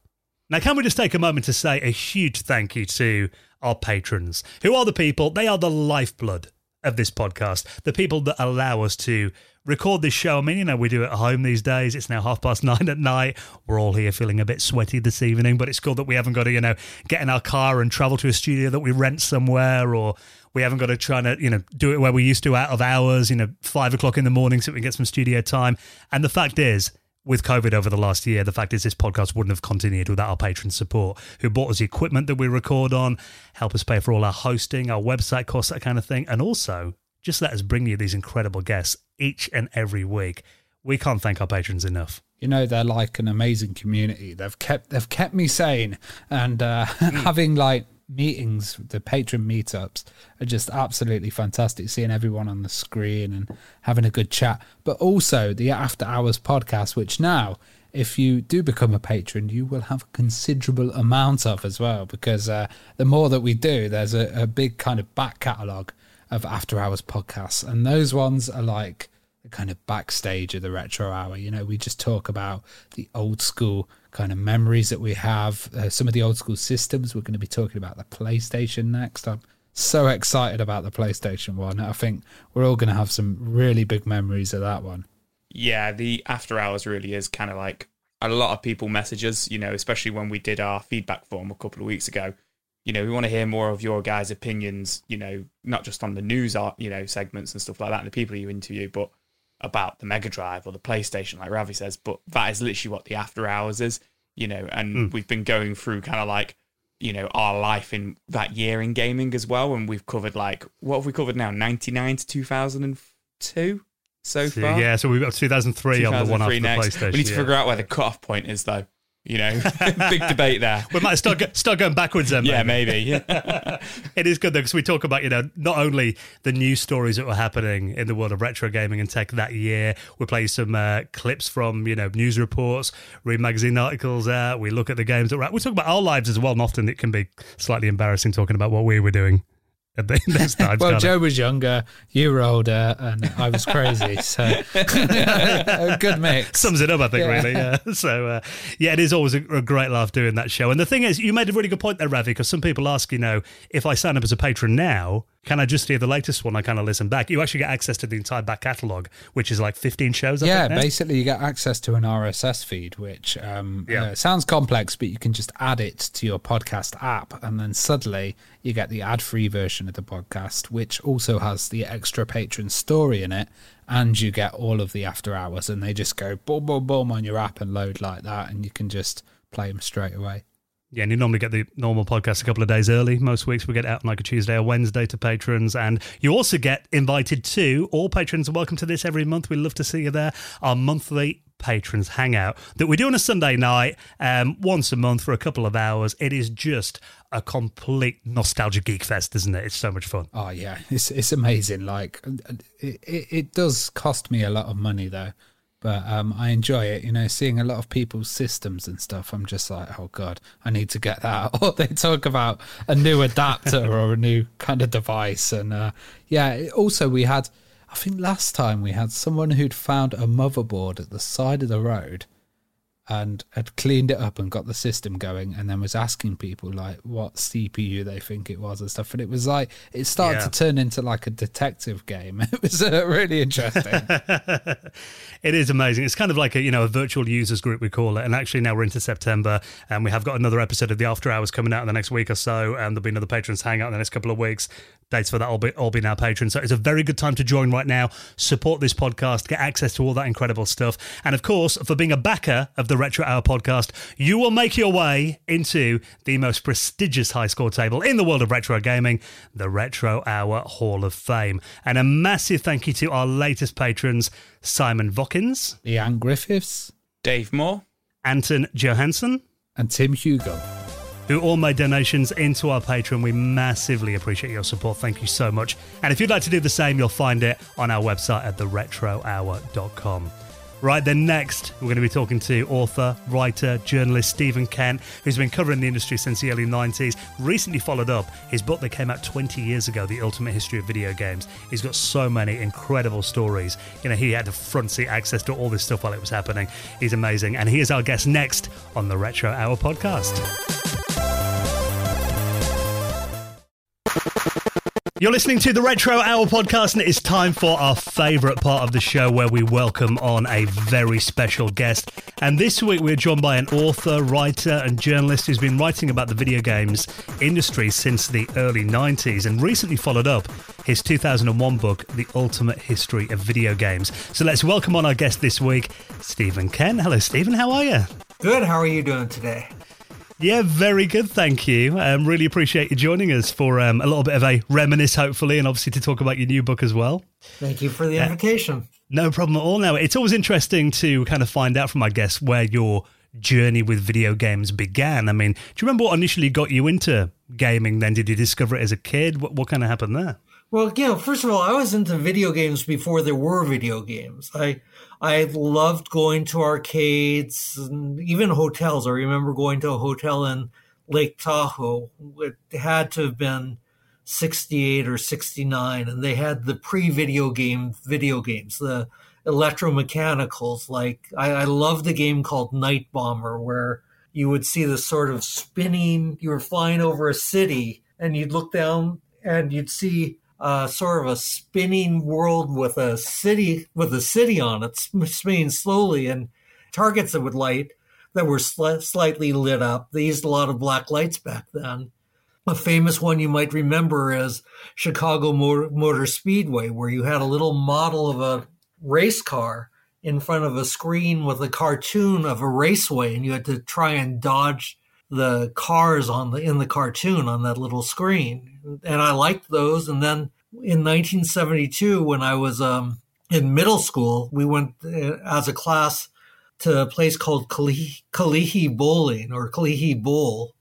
Speaker 1: Now, can we just take a moment to say a huge thank you to our patrons? Who are the people? They are the lifeblood of this podcast, the people that allow us to record this show. I mean, you know, we do it at home these days. It's now half past nine at night. We're all here feeling a bit sweaty this evening, but it's good that we haven't got to, you know, get in our car and travel to a studio that we rent somewhere or we haven't got to try to, you know, do it where we used to out of hours, you know, five o'clock in the morning so we can get some studio time. And the fact is, with COVID over the last year, the fact is this podcast wouldn't have continued without our patron support, who bought us the equipment that we record on, help us pay for all our hosting, our website costs, that kind of thing, and also just let us bring you these incredible guests each and every week. We can't thank our patrons enough.
Speaker 3: You know, they're like an amazing community. They've kept they've kept me sane, and uh, having like meetings, the patron meetups are just absolutely fantastic. Seeing everyone on the screen and having a good chat, but also the After Hours podcast, which now, if you do become a patron, you will have a considerable amount of as well. Because uh, the more that we do, there's a, a big kind of back catalogue of After Hours podcasts, and those ones are like kind of backstage of the retro hour. You know, we just talk about the old school kind of memories that we have, uh, some of the old school systems. We're going to be talking about the PlayStation next. I'm so excited about the PlayStation one. I think we're all going to have some really big memories of that one.
Speaker 2: Yeah, the after hours really is kind of like a lot of people message us, you know, especially when we did our feedback form a couple of weeks ago. You know, we want to hear more of your guys' opinions, you know, not just on the news, art, you know, segments and stuff like that, and the people you interview, but about the Mega Drive or the PlayStation, like Ravi says, but that is literally what the after hours is, you know, and mm. we've been going through kind of like, you know, our life in that year in gaming as well. And we've covered like, what have we covered now? 99 to 2002 so far?
Speaker 1: Yeah, so we've got 2003, 2003 on the one after next. the PlayStation.
Speaker 2: We need to
Speaker 1: yeah.
Speaker 2: figure out where the cutoff point is though. You know, big debate there.
Speaker 1: We might start start going backwards then.
Speaker 2: Yeah, maybe.
Speaker 1: it is good though because we talk about you know not only the news stories that were happening in the world of retro gaming and tech that year. We play some uh, clips from you know news reports, read magazine articles out. We look at the games that were. We talk about our lives as well, and often it can be slightly embarrassing talking about what we were doing
Speaker 3: well, Joe was younger, you were older, and I was crazy. So a good mix.
Speaker 1: Sums it up, I think, yeah. really. Yeah. So, uh, yeah, it is always a, a, great laugh doing that show. And the thing is, you made a really good point there, Ravi, because some people ask, you know, if I sign up as a patron now, can I just hear the latest one? I kind of listen back. You actually get access to the entire back catalogue, which is like 15 shows. I
Speaker 3: yeah, basically, you get access to an RSS feed, which um, yeah. Uh, sounds complex, but you can just add it to your podcast app, and then suddenly you get the ad free version of the podcast, which also has the extra patron story in it, and you get all of the after hours, and they just go boom, boom, boom on your app and load like that, and you can just play them straight away.
Speaker 1: Yeah, and you normally get the normal podcast a couple of days early. Most weeks we get out on like a Tuesday or Wednesday to patrons. And you also get invited to, all patrons are welcome to this every month. We love to see you there. Our monthly Patrons Hangout that we do on a Sunday night, um, once a month for a couple of hours. It is just a complete nostalgia geek fest, isn't it? It's so much fun.
Speaker 3: Oh yeah, it's it's amazing. Like it, it, it does cost me a lot of money though, but um, I enjoy it. You know, seeing a lot of people's systems and stuff. I'm just like, oh god, I need to get that. Or they talk about a new adapter or a new kind of device, and uh, yeah. Also, we had. I think last time we had someone who'd found a motherboard at the side of the road and had cleaned it up and got the system going and then was asking people like what CPU they think it was and stuff and it was like it started
Speaker 1: Yeah.
Speaker 3: to turn into like a detective game it was uh, really interesting
Speaker 1: It is amazing. It's kind of like a you know a virtual users group we call it. And actually now we're into September, and we have got another episode of the After Hours coming out in the next week or so, and there'll be another patrons hangout in the next couple of weeks. Dates for that all be all be now patrons. So it's a very good time to join right now. Support this podcast, get access to all that incredible stuff, and of course, for being a backer of the Retro Hour podcast, you will make your way into the most prestigious high score table in the world of retro gaming, the Retro Hour Hall of Fame. And a massive thank you to our latest patrons. Simon Vockins,
Speaker 3: Leanne Griffiths
Speaker 2: Dave Moore.
Speaker 1: Anton Johansson,
Speaker 3: and Tim Hugall
Speaker 1: who all made donations into our Patreon. We massively appreciate your support. Thank you so much. And if you'd like to do the same, you'll find it on our website at theretrohour.com. Right then, next, we're going to be talking to author, writer, journalist Steven Kent, who's been covering the industry since the early 90s. Recently followed up his book that came out 20 years ago, The Ultimate History of Video Games. He's got so many incredible stories. You know, he had the front seat access to all this stuff while it was happening. He's amazing. And he is our guest next on the Retro Hour podcast. You're listening to the Retro Hour podcast, and it is time for our favourite part of the show where we welcome on a very special guest. And this week we're joined by an author, writer, and journalist who's been writing about the video games industry since the early 90s and recently followed up his 2001 book, The Ultimate History of Video Games. So let's welcome on our guest this week, Steven Ken. Hello, Steven. How are you?
Speaker 4: Good. How are you doing today?
Speaker 1: Yeah, very good. Thank you. Um, really appreciate you joining us for um, a little bit of a reminisce, hopefully, and obviously to talk about your new book as well.
Speaker 4: Thank you for the invitation.
Speaker 1: No problem at all. Now, it's always interesting to kind of find out from our guests where your journey with video games began. I mean, do you remember what initially got you into gaming then? Did you discover it as a kid? What, what kind of happened there?
Speaker 4: Well, you know, first of all, I was into video games before there were video games. I I loved going to arcades and even hotels. I remember going to a hotel in Lake Tahoe. It had to have been 68 or 69 and they had the pre-video game video games, the electromechanicals. Like I, I loved a game called Night Bomber where you would see the sort of spinning, you were flying over a city and you'd look down and you'd see uh, sort of a spinning world with a city with a city on it spinning slowly and targets that would light that were sli- slightly lit up. They used a lot of black lights back then. A famous one you might remember is Chicago Motor, Motor Speedway, where you had a little model of a race car in front of a screen with a cartoon of a raceway, and you had to try and dodge the cars on the in the cartoon on that little screen. And I liked those. And then in 1972, when I was um, in middle school, we went uh, as a class to a place called Kalihi, Kalihi Bowling or Kalihi Bowl.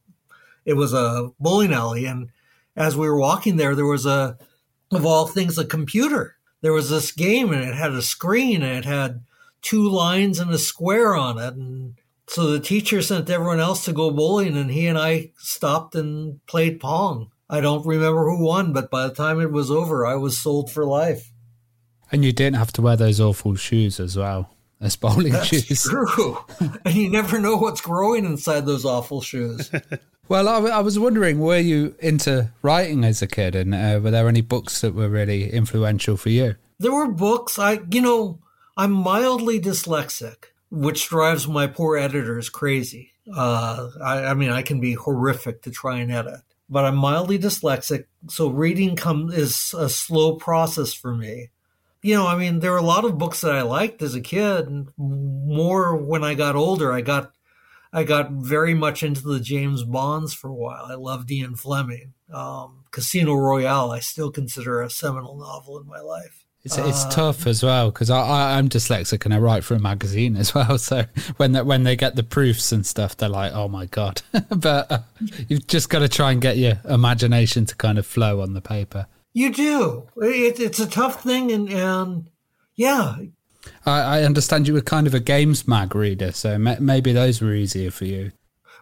Speaker 4: It was a bowling alley, and as we were walking there, there was a, of all things, a computer. There was this game, and it had a screen, and it had two lines and a square on it, and so the teacher sent everyone else to go bowling, and he and I stopped and played pong. I don't remember who won, but by the time it was over, I was sold for life.
Speaker 3: and you didn't have to wear those awful shoes as well as bowling
Speaker 4: That's
Speaker 3: shoes
Speaker 4: true. and you never know what's growing inside those awful shoes.
Speaker 3: Well, I was wondering, were you into writing as a kid, and uh, were there any books that were really influential for you?
Speaker 4: there were books. I, you know, I'm mildly dyslexic, which drives my poor editors crazy. Uh, I, I mean, I can be horrific to try and edit, but I'm mildly dyslexic, so reading come is a slow process for me. You know, I mean, there were a lot of books that I liked as a kid. More when I got older, I got I got very much into the James Bonds for a while. I loved Ian Fleming. Um, Casino Royale, I still consider a seminal novel in my life.
Speaker 3: It's, it's tough as well because I, I, I'm dyslexic and I write for a magazine as well. So when they, when they get the proofs and stuff, they're like, "Oh my god!" but uh, you've just got to try and get your imagination to kind of flow on the paper.
Speaker 4: You do. It, it's a tough thing, and and yeah,
Speaker 3: I, I understand you were kind of a games mag reader, so maybe those were easier for you.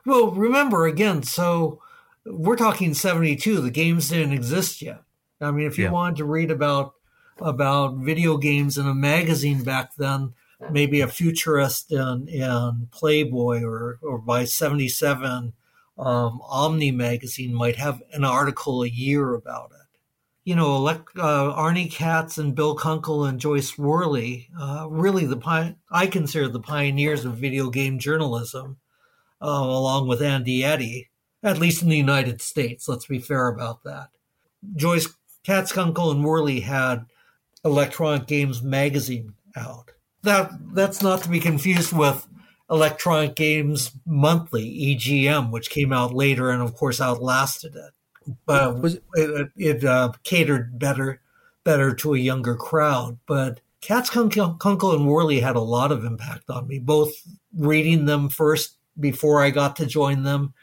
Speaker 4: Well, remember again, so we're talking 72. The games didn't exist yet. I mean, if you yeah. wanted to read about about video games in a magazine back then, maybe a futurist in, in Playboy or, or by 77, um, Omni magazine might have an article a year about it. You know, uh, Arnie Katz and Bill Kunkel and Joyce Worley, uh, really the I consider the pioneers of video game journalism, uh, along with Andy Eddy, at least in the United States. Let's be fair about that. Joyce Katz, Kunkel, and Worley had Electronic Games Magazine out. That that's not to be confused with Electronic Games Monthly (EGM), which came out later and of course outlasted it. But it, it, it uh, catered better better to a younger crowd. But Katz, Kunkel, Kunkel, and Worley had a lot of impact on me, both reading them first before I got to join them.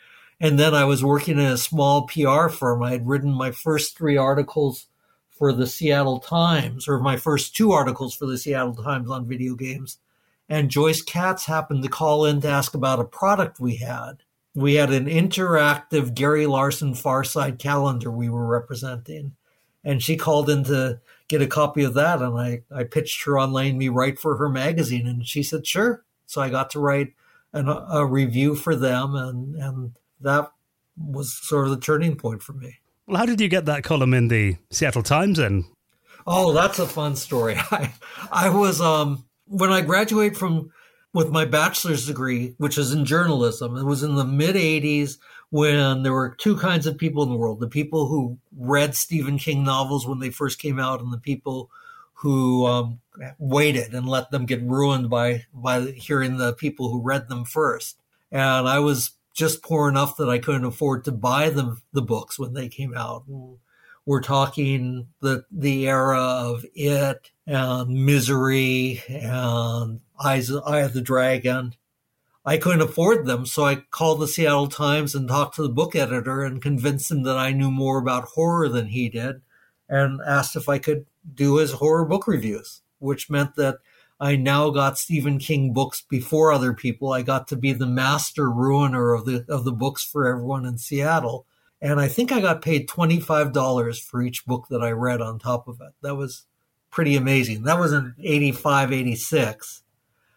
Speaker 4: And then I was working in a small PR firm. I had written my first three articles for the Seattle Times, or my first two articles for the Seattle Times on video games. And Joyce Katz happened to call in to ask about a product we had. We had an interactive Gary Larson Far Side calendar we were representing. And she called in to get a copy of that. And I, I pitched her on letting me write for her magazine. And she said, sure. So I got to write an, a review for them. And, and that was sort of the turning point for me.
Speaker 1: Well, how did you get that column in the Seattle Times then?
Speaker 4: Oh, that's a fun story. I, I was um when I graduated from with my bachelor's degree, which is in journalism. It was in the mid '80s when there were two kinds of people in the world: the people who read Stephen King novels when they first came out, and the people who um, waited and let them get ruined by by hearing the people who read them first. And I was just poor enough that I couldn't afford to buy the the books when they came out. We're talking the the era of it and Misery and Eyes Eye of the Dragon. I couldn't afford them, so I called the Seattle Times and talked to the book editor and convinced him that I knew more about horror than he did, and asked if I could do his horror book reviews, which meant that I now got Stephen King books before other people. I got to be the master ruiner of the of the books for everyone in Seattle. And I think I got paid $25 for each book that I read on top of it. That was pretty amazing. That was in 85, 86.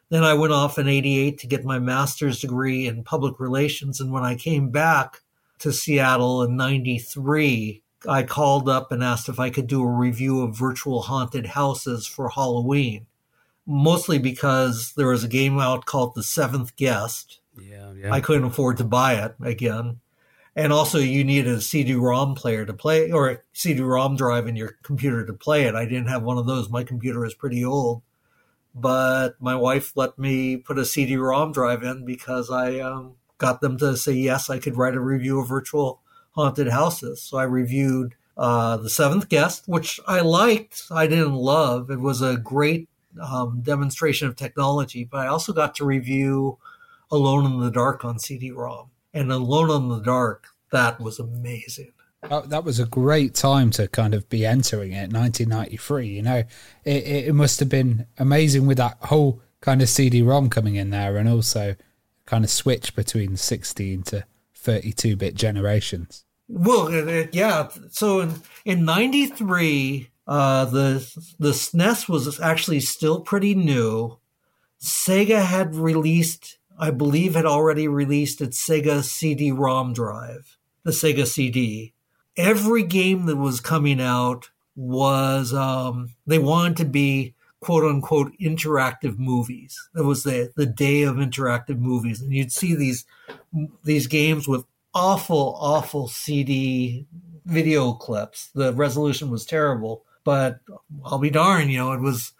Speaker 4: Then I went off in 88 to get my master's degree in public relations. And when I came back to Seattle in 93, I called up and asked if I could do a review of virtual haunted houses for Halloween mostly because there was a game out called The Seventh Guest. Yeah, yeah. I couldn't afford to buy it again. And also, you needed a CD-ROM player to play, or a CD-ROM drive in your computer to play it. I didn't have one of those. My computer is pretty old, but my wife let me put a CD-ROM drive in because I um, got them to say yes. I could write a review of virtual haunted houses. So I reviewed uh, the Seventh Guest, which I liked. I didn't love. It was a great um, demonstration of technology, but I also got to review Alone in the Dark on CD-ROM. And Alone in the Dark, that was amazing.
Speaker 3: Oh, that was a great time to kind of be entering it, 1993. You know, it, it must have been amazing with that whole kind of CD-ROM coming in there, and also kind of switch between 16 to 32 bit generations.
Speaker 4: Well, yeah. So in in '93, uh, the the SNES was actually still pretty new. Sega had released, I believe, had already released its Sega CD-ROM drive, the Sega CD. Every game that was coming out was um, they wanted to be quote unquote interactive movies. That was the the day of interactive movies, and you'd see these these games with awful, awful CD video clips. The resolution was terrible but I'll be darned, you know, it was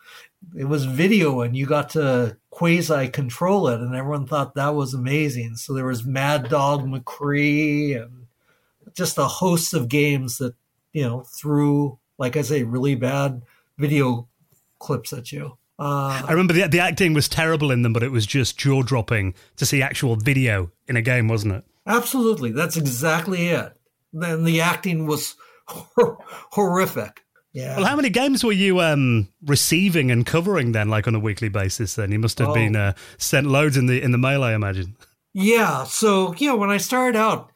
Speaker 4: it was video and you got to quasi control it and everyone thought that was amazing. So there was Mad Dog McCree and just a host of games that, you know, through like I say, really bad video clips at you. Uh,
Speaker 1: I remember the the acting was terrible in them, but it was just jaw dropping to see actual video in a game, wasn't it?
Speaker 4: absolutely, that's exactly it. Then the acting was hor- horrific. Yeah.
Speaker 1: Well, how many games were you um, receiving and covering then, like on a weekly basis? Then you must have
Speaker 4: Oh.
Speaker 1: been uh, sent loads in the in the mail, I imagine.
Speaker 4: Yeah, so yeah, when I started out,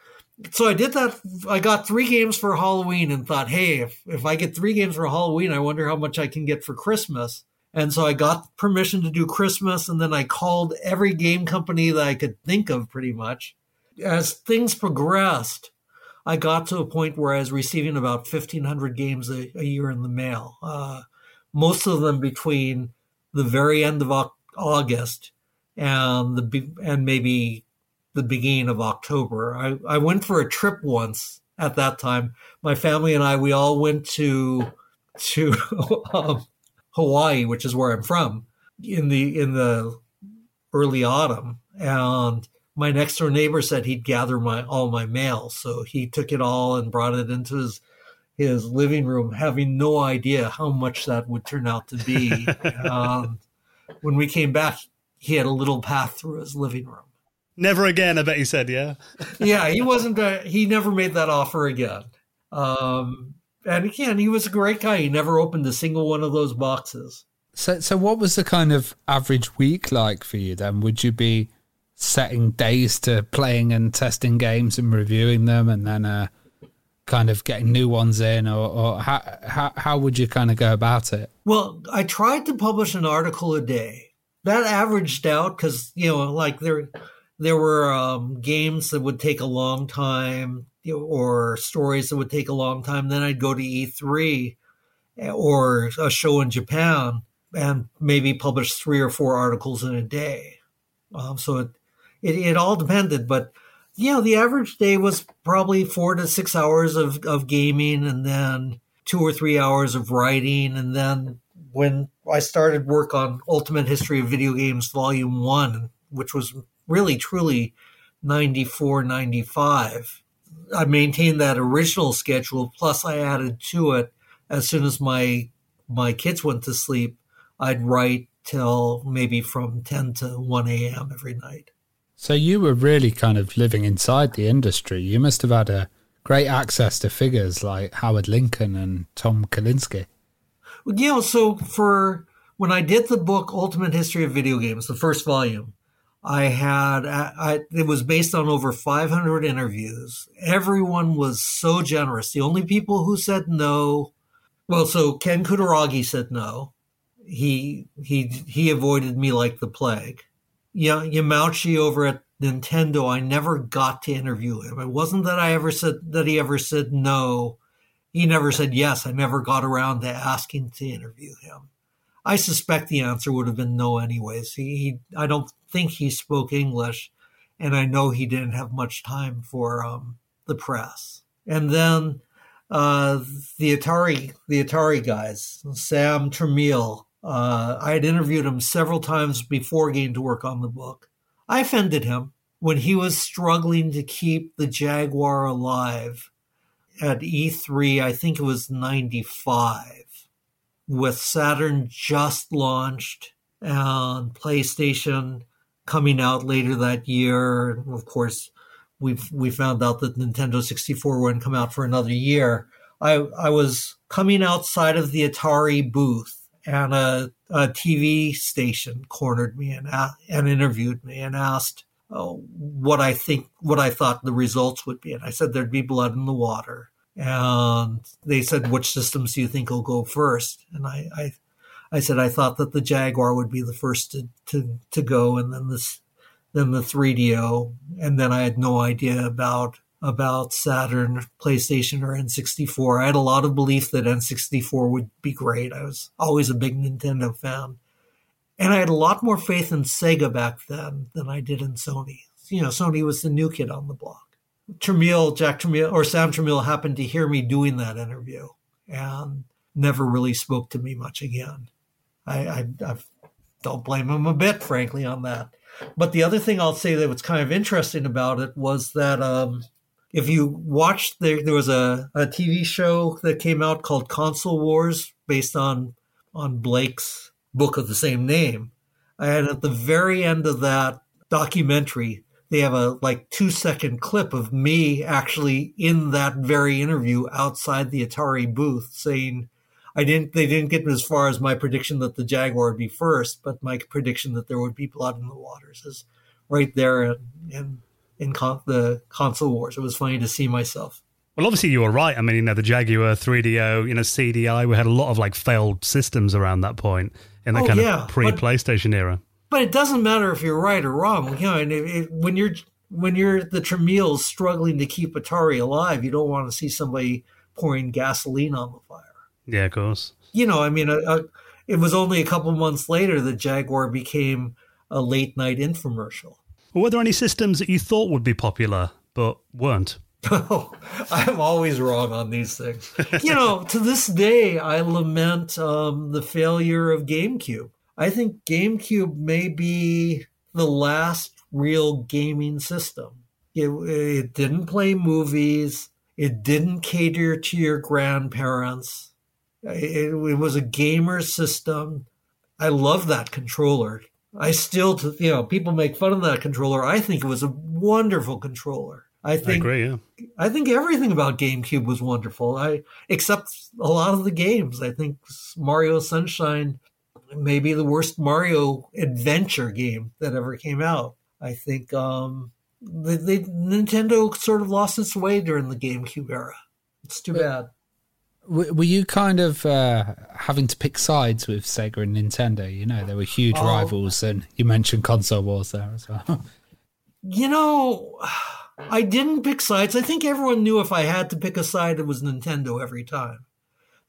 Speaker 4: so I did that. I got three games for Halloween and thought, hey, if if I get three games for Halloween, I wonder how much I can get for Christmas. And so I got permission to do Christmas, and then I called every game company that I could think of, pretty much. As things progressed, I got to a point where I was receiving about fifteen hundred games a, a year in the mail. Uh, most of them between the very end of August and the and maybe the beginning of October. I, I went for a trip once at that time. My family and I we all went to to um, Hawaii, which is where I'm from, in the in the early autumn, and my next door neighbor said he'd gather my all my mail, so he took it all and brought it into his his living room, having no idea how much that would turn out to be. um, when we came back, he had a little path through his living room.
Speaker 1: Never again, I bet you said, yeah.
Speaker 4: Yeah, he wasn't. A, he never made that offer again. Um, and again, he was a great guy. He never opened a single one of those boxes.
Speaker 3: So, so what was the kind of average week like for you then? Would you be setting days to playing and testing games and reviewing them, and then uh, kind of getting new ones in, or, or how, how how would you kind of go about it?
Speaker 4: Well, I tried to publish an article a day. That averaged out because you know, like there, there were um, games that would take a long time, or stories that would take a long time. Then I'd go to E3 or a show in Japan and maybe publish three or four articles in a day. Um, so it, it it all depended, but yeah, the average day was probably four to six hours of, of gaming and then two or three hours of writing. And then when I started work on Ultimate History of Video Games Volume 1, which was really truly 94, 95, I maintained that original schedule. Plus, I added to it as soon as my my kids went to sleep, I'd write till maybe from 10 to 1 a.m. every night.
Speaker 3: So you were really kind of living inside the industry. You must have had a great access to figures like Howard Lincoln and Tom Kalinske.
Speaker 4: You know, so for when I did the book Ultimate History of Video Games, the first volume, I had I, it was based on over 500 interviews. Everyone was so generous. The only people who said no, well, so Ken Kutaragi said no. He he he avoided me like the plague. Yeah, Yamauchi over at Nintendo, I never got to interview him. It wasn't that I ever said that he ever said no. He never said yes. I never got around to asking to interview him. I suspect the answer would have been no anyways. He, he I don't think he spoke English, and I know he didn't have much time for um, the press. And then uh, the Atari the Atari guys, Sam Tramiel. Uh, I had interviewed him several times before getting to work on the book. I offended him when he was struggling to keep the Jaguar alive at E3. I think it was '95 with Saturn just launched and PlayStation coming out later that year. And of course, we we found out that Nintendo 64 wouldn't come out for another year. I I was coming outside of the Atari booth, and a, a TV station cornered me and a- and interviewed me and asked oh, what I think what I thought the results would be, and I said there'd be blood in the water. And they said, "Which systems do you think will go first? And I, I, I said I thought that the Jaguar would be the first to to, to go, and then this, then the 3DO, and then I had no idea about about Saturn, PlayStation, or N64. I had a lot of belief that N64 would be great. I was always a big Nintendo fan, and I had a lot more faith in Sega back then than I did in Sony. You know, Sony was the new kid on the block. Tramiel, Jack Tramiel, or Sam Tramiel happened to hear me doing that interview and never really spoke to me much again. I, I, I don't blame him a bit, frankly, on that. But the other thing I'll say that was kind of interesting about it was that um, if you watched, there, there was a, a TV show that came out called Console Wars based on on Blake's book of the same name. And at the very end of that documentary, they have a like two second clip of me actually in that very interview outside the Atari booth saying, I didn't, they didn't get as far as my prediction that the Jaguar would be first, but my prediction that there would be blood in the waters is right there and, in, in con- the console wars. It was funny to see myself.
Speaker 1: Well, obviously you were right. I mean, you know, the Jaguar 3DO, you know, CDI, we had a lot of like failed systems around that point in the
Speaker 4: Oh,
Speaker 1: kind
Speaker 4: yeah,
Speaker 1: of pre-PlayStation era.
Speaker 4: But it doesn't matter if you're right or wrong. You know, and it, it, when you're when you're the Tramiels struggling to keep Atari alive, you don't want to see somebody pouring gasoline on the fire.
Speaker 1: Yeah, of course.
Speaker 4: You know, I mean, a, a, it was only a couple months later that Jaguar became a late night infomercial.
Speaker 1: Well, were there any systems that you thought would be popular but weren't?
Speaker 4: Oh, I'm always wrong on these things. you know, to this day, I lament um, the failure of GameCube. I think GameCube may be the last real gaming system. It, it didn't play movies. It didn't cater to your grandparents. It, it was a gamer system. I love that controller. I still, you know, people make fun of that controller. I think it was a wonderful controller. I
Speaker 1: I
Speaker 4: think
Speaker 1: agree, yeah.
Speaker 4: I think everything about GameCube was wonderful. I except a lot of the games. I think Mario Sunshine may be the worst Mario adventure game that ever came out. I think um, they, they, Nintendo sort of lost its way during the GameCube era. It's too bad.
Speaker 3: Were you kind of uh, having to pick sides with Sega and Nintendo? You know, they were huge
Speaker 4: Oh.
Speaker 3: rivals, and you mentioned console wars there as well.
Speaker 4: You know, I didn't pick sides. I think everyone knew if I had to pick a side, it was Nintendo every time.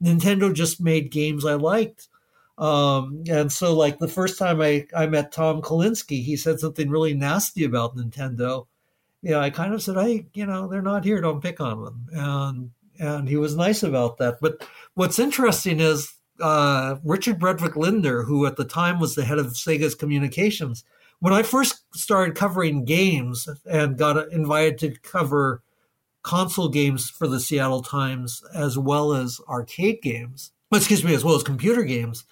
Speaker 4: Nintendo just made games I liked. Um, and so, like, the first time I, I met Tom Kalinske, he said something really nasty about Nintendo. Yeah, I kind of said, I, you know, they're not here. Don't pick on them. And, and he was nice about that. But what's interesting is uh, Richard Brudvik-Lindner, who at the time was the head of Sega's communications, when I first started covering games and got invited to cover console games for the Seattle Times as well as arcade games, excuse me, as well as computer games,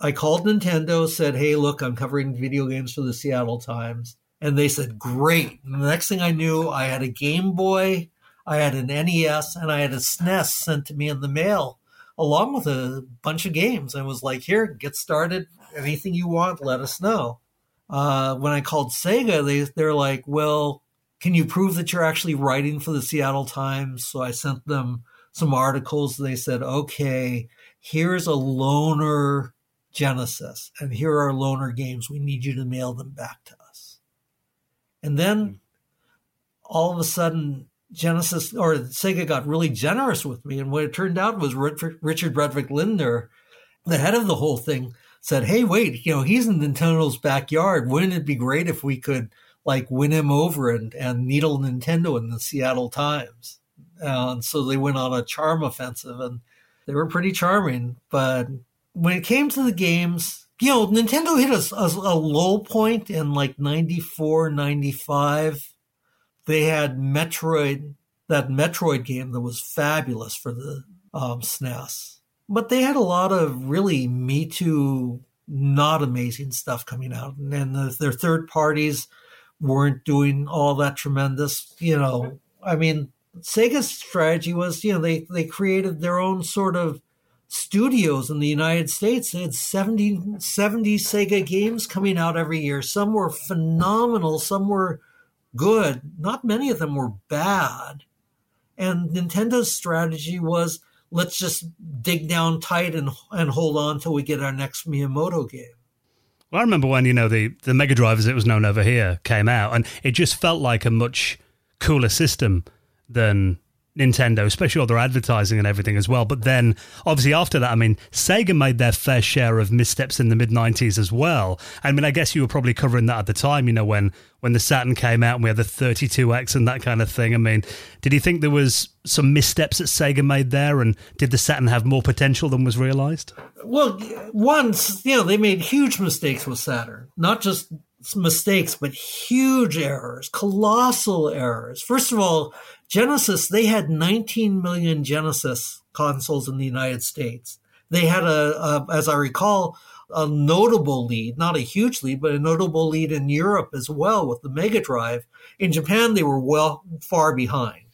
Speaker 4: I called Nintendo, said, Hey, look, I'm covering video games for the Seattle Times. And they said, Great. And the next thing I knew, I had a Game Boy, I had an NES, and I had a SNES sent to me in the mail along with a bunch of games. I was like, Here, get started. Anything you want, let us know uh, when I called Sega, they they're like, "Well, can you prove that you're actually writing for the Seattle Times?" So I sent them some articles. They said, "Okay, here's a loaner Genesis, and here are loaner games. We need you to mail them back to us." And then all of a sudden, Genesis or Sega got really generous with me, and what it turned out was Richard, Brudvik-Lindner, the head of the whole thing said, "Hey, wait, you know, he's in Nintendo's backyard. Wouldn't it be great if we could like win him over and and needle Nintendo in the Seattle Times?" Uh, and so they went on a charm offensive, and they were pretty charming. But when it came to the games, you know, Nintendo hit a, a, a low point in like 94, 95. They had Metroid, that Metroid game that was fabulous for the um, SNES but they had a lot of really Me Too, not amazing stuff coming out, and then the, their third parties weren't doing all that tremendous. You know, I mean, Sega's strategy was, you know, they they created their own sort of studios in the United States. They had 70, 70 Sega games coming out every year. Some were phenomenal, some were good. Not many of them were bad. And Nintendo's strategy was let's just dig down tight and and hold on till we get our next Miyamoto game.
Speaker 1: Well, I remember when you know the the Mega Drive, as it was known over here, came out, and it just felt like a much cooler system than Nintendo, especially all their advertising and everything as well. But then, obviously, after that, I mean, Sega made their fair share of missteps in the mid '90s as well. I mean, I guess you were probably covering that at the time, you know, when when the Saturn came out and we had the 32X and that kind of thing. I mean, did you think there was some missteps that Sega made there, and did the Saturn have more potential than was realized?
Speaker 4: Well, once you know they made huge mistakes with Saturn, not just mistakes, but huge errors, colossal errors. First of all, Genesis they had 19 million Genesis consoles in the United States. they had a, a as I recall, a notable lead, not a huge lead, but a notable lead in Europe as well with the Mega Drive. In Japan, they were well far behind.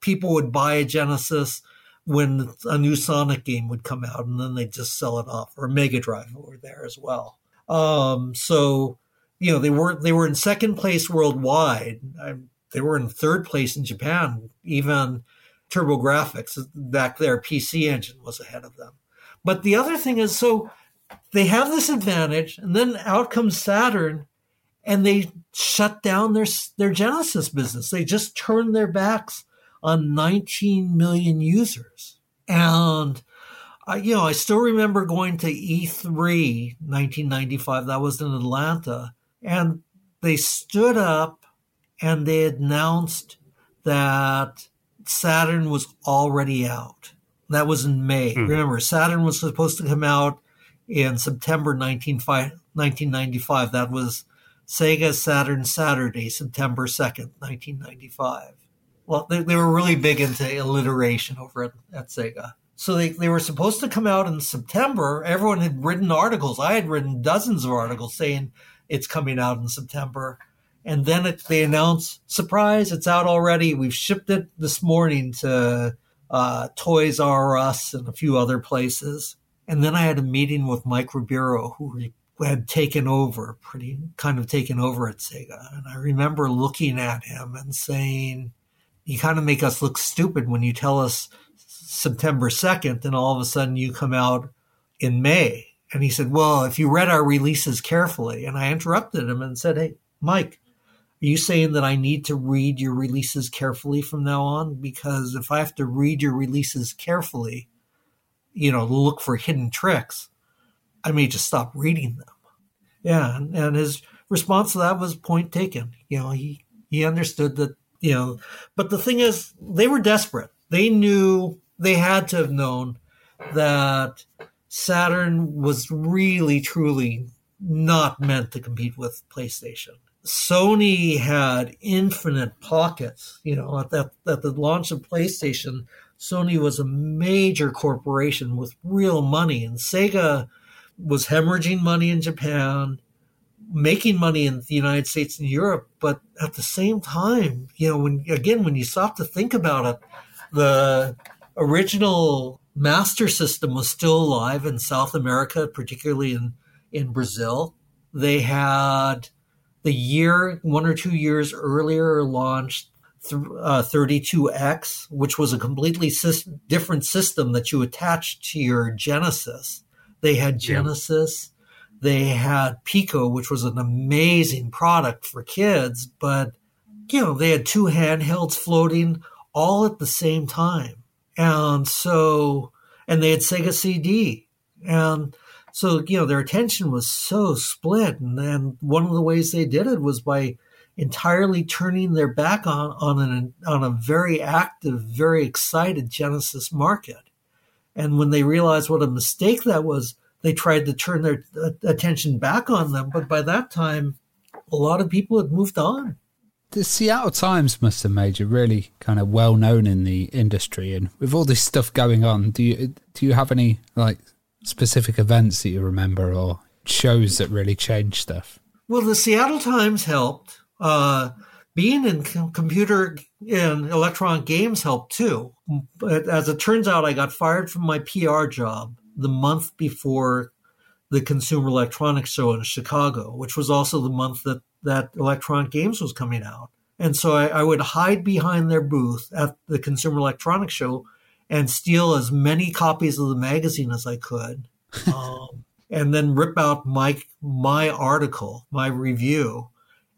Speaker 4: People would buy a Genesis when a new Sonic game would come out, and then they'd just sell it off, or Mega Drive over there as well. Um, so, you know, they were they were in second place worldwide. I, they were in third place in Japan. Even TurboGrafx back there, PC Engine was ahead of them. But the other thing is, so they have this advantage, and then out comes Saturn, and they shut down their their Genesis business. They just turned their backs on 19 million users, and uh, you know I still remember going to E3 1995. That was in Atlanta, and they stood up and they announced that Saturn was already out. That was in May. Hmm. Remember, Saturn was supposed to come out in September 1995. That was Sega Saturn Saturday, September 2nd, 1995. Well, they, they were really big into alliteration over at, at Sega. So they, they were supposed to come out in September. Everyone had written articles. I had written dozens of articles saying it's coming out in September. And then it, they announce, surprise, it's out already. We've shipped it this morning to uh, Toys R Us and a few other places. And then I had a meeting with Mike Ribeiro, who had taken over, pretty kind of taken over at Sega. And I remember looking at him and saying, You kind of make us look stupid when you tell us September 2nd, and all of a sudden you come out in May. And he said, Well, if you read our releases carefully, and I interrupted him and said, Hey, Mike, are you saying that I need to read your releases carefully from now on? Because if I have to read your releases carefully, you know, look for hidden tricks, I may just stop reading them. Yeah, and, and his response to that was point taken. You know, he he understood that, you know, but the thing is, they were desperate. They knew they had to have known that Saturn was really, truly not meant to compete with PlayStation. Sony had infinite pockets. You know, at, that, at the launch of PlayStation, Sony was a major corporation with real money, and Sega was hemorrhaging money in Japan, making money in the United States and Europe. But at the same time, you know, when again, when you stop to think about it, the original Master System was still alive in South America, particularly in in Brazil. They had the year, one or two years earlier, launched uh, 32X, which was a completely system, different system that you attached to your Genesis. They had Genesis, yeah. they had Pico, which was an amazing product for kids, but you know, they had two handhelds floating all at the same time. And so, and they had Sega CD. And so, you know, their attention was so split. And, and one of the ways they did it was by entirely turning their back on, on, an, on a very active, very excited Genesis market. And when they realized what a mistake that was, they tried to turn their uh, attention back on them. But by that time, a lot of people had moved on.
Speaker 3: The Seattle Times must have made you really kind of well known in the industry, and with all this stuff going on, do you do you have any like specific events that you remember or shows that really changed stuff?
Speaker 4: Well, the Seattle Times helped. Uh, being in computer and electronic games helped too. But as it turns out, I got fired from my PR job the month before the Consumer Electronics Show in Chicago, which was also the month that that electronic games was coming out. And so I, I would hide behind their booth at the Consumer Electronics Show and steal as many copies of the magazine as I could, um, and then rip out my my article, my review,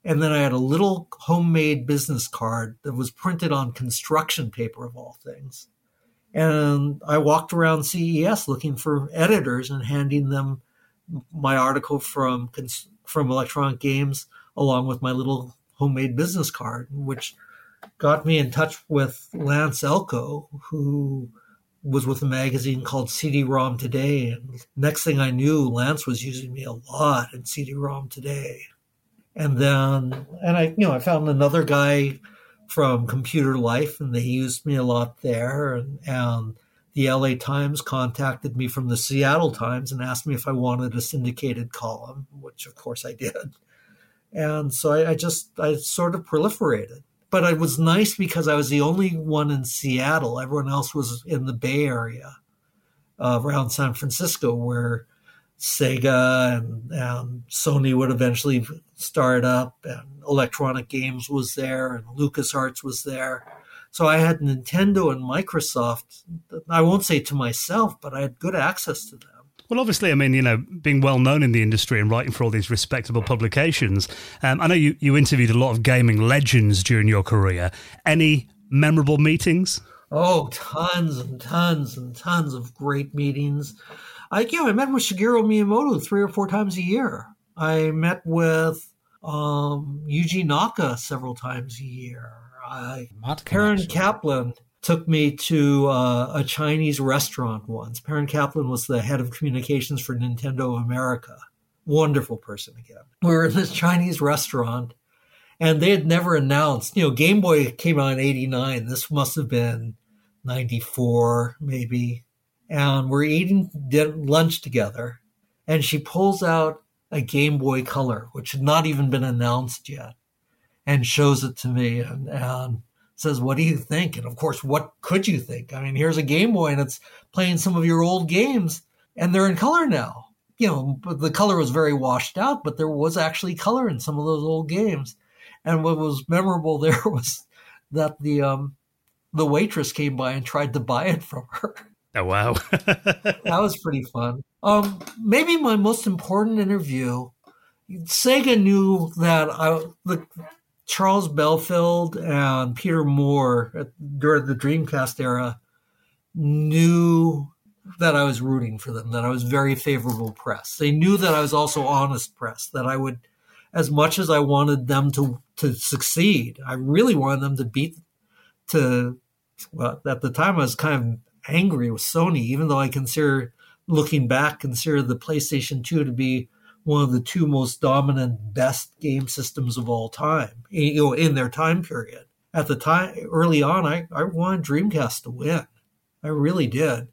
Speaker 4: and then I had a little homemade business card that was printed on construction paper of all things, and I walked around CES looking for editors and handing them my article from from Electronic Games along with my little homemade business card, which got me in touch with Lance Elko, who was with a magazine called CD-ROM Today. And next thing I knew, Lance was using me a lot in CD-ROM Today. And then, and I, you know, I found another guy from Computer Life, and they used me a lot there. And, and the LA Times contacted me from the Seattle Times and asked me if I wanted a syndicated column, which of course I did. And so I, I just, I sort of proliferated. But it was nice because I was the only one in Seattle. Everyone else was in the Bay Area uh, around San Francisco, where Sega and, and, Sony would eventually start up, and Electronic Games was there, and LucasArts was there. So I had Nintendo and Microsoft. I won't say to myself, but I had good access to them.
Speaker 1: Well, obviously, I mean, you know, being well known in the industry and writing for all these respectable publications, um, I know you, you interviewed a lot of gaming legends during your career. Any memorable meetings?
Speaker 4: Oh, tons and tons and tons of great meetings. I, you know, I met with Shigeru Miyamoto three or four times a year. I met with um, Yuji Naka several times a year. I, Perrin Kaplan took me to uh, a Chinese restaurant once. Perrin Kaplan was the head of communications for Nintendo America. Wonderful person again. We were in this Chinese restaurant and they had never announced, you know, Game Boy came out in 89. This must have been 94, maybe and we're eating lunch together. And she pulls out a Game Boy Color, which had not even been announced yet, and shows it to me and, and says, What do you think? And of course, what could you think? I mean, here's a Game Boy and it's playing some of your old games, and they're in color now. You know, the color was very washed out, but there was actually color in some of those old games. And what was memorable there was that the um, the waitress came by and tried to buy it from her.
Speaker 1: Oh wow,
Speaker 4: that was pretty fun. Um, maybe my most important interview. Sega knew that I, the Charles Belfield and Peter Moore at, during the Dreamcast era knew that I was rooting for them, that I was very favorable press. They knew that I was also honest press, that I would, as much as I wanted them to to succeed, I really wanted them to beat to. Well, at the time, I was kind of angry with Sony, even though I consider, looking back, consider the PlayStation 2 to be one of the two most dominant, best game systems of all time, you know, in their time period. At the time, early on, I, I wanted Dreamcast to win. I really did.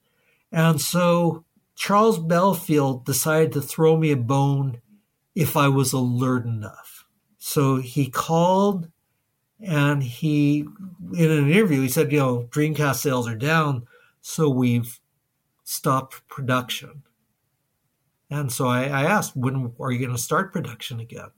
Speaker 4: And so Charles Belfield decided to throw me a bone if I was alert enough. So he called and he, in an interview, he said, you know, Dreamcast sales are down. So we've stopped production. And so I, I asked, when are you going to start production again?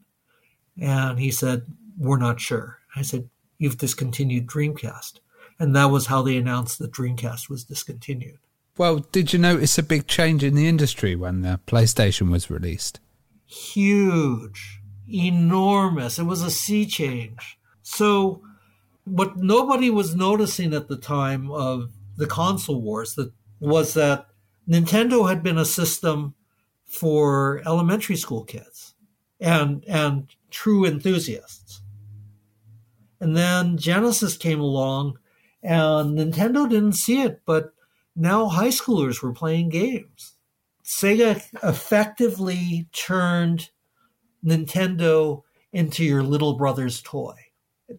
Speaker 4: And he said, we're not sure. I said, you've discontinued Dreamcast. And that was how they announced that Dreamcast was discontinued.
Speaker 3: Well, did you notice a big change in the industry when the PlayStation was released?
Speaker 4: Huge, enormous. It was a sea change. So, what nobody was noticing at the time of the console wars that was that Nintendo had been a system for elementary school kids and and true enthusiasts. And then Genesis came along and Nintendo didn't see it, but now high schoolers were playing games. Sega effectively turned Nintendo into your little brother's toy.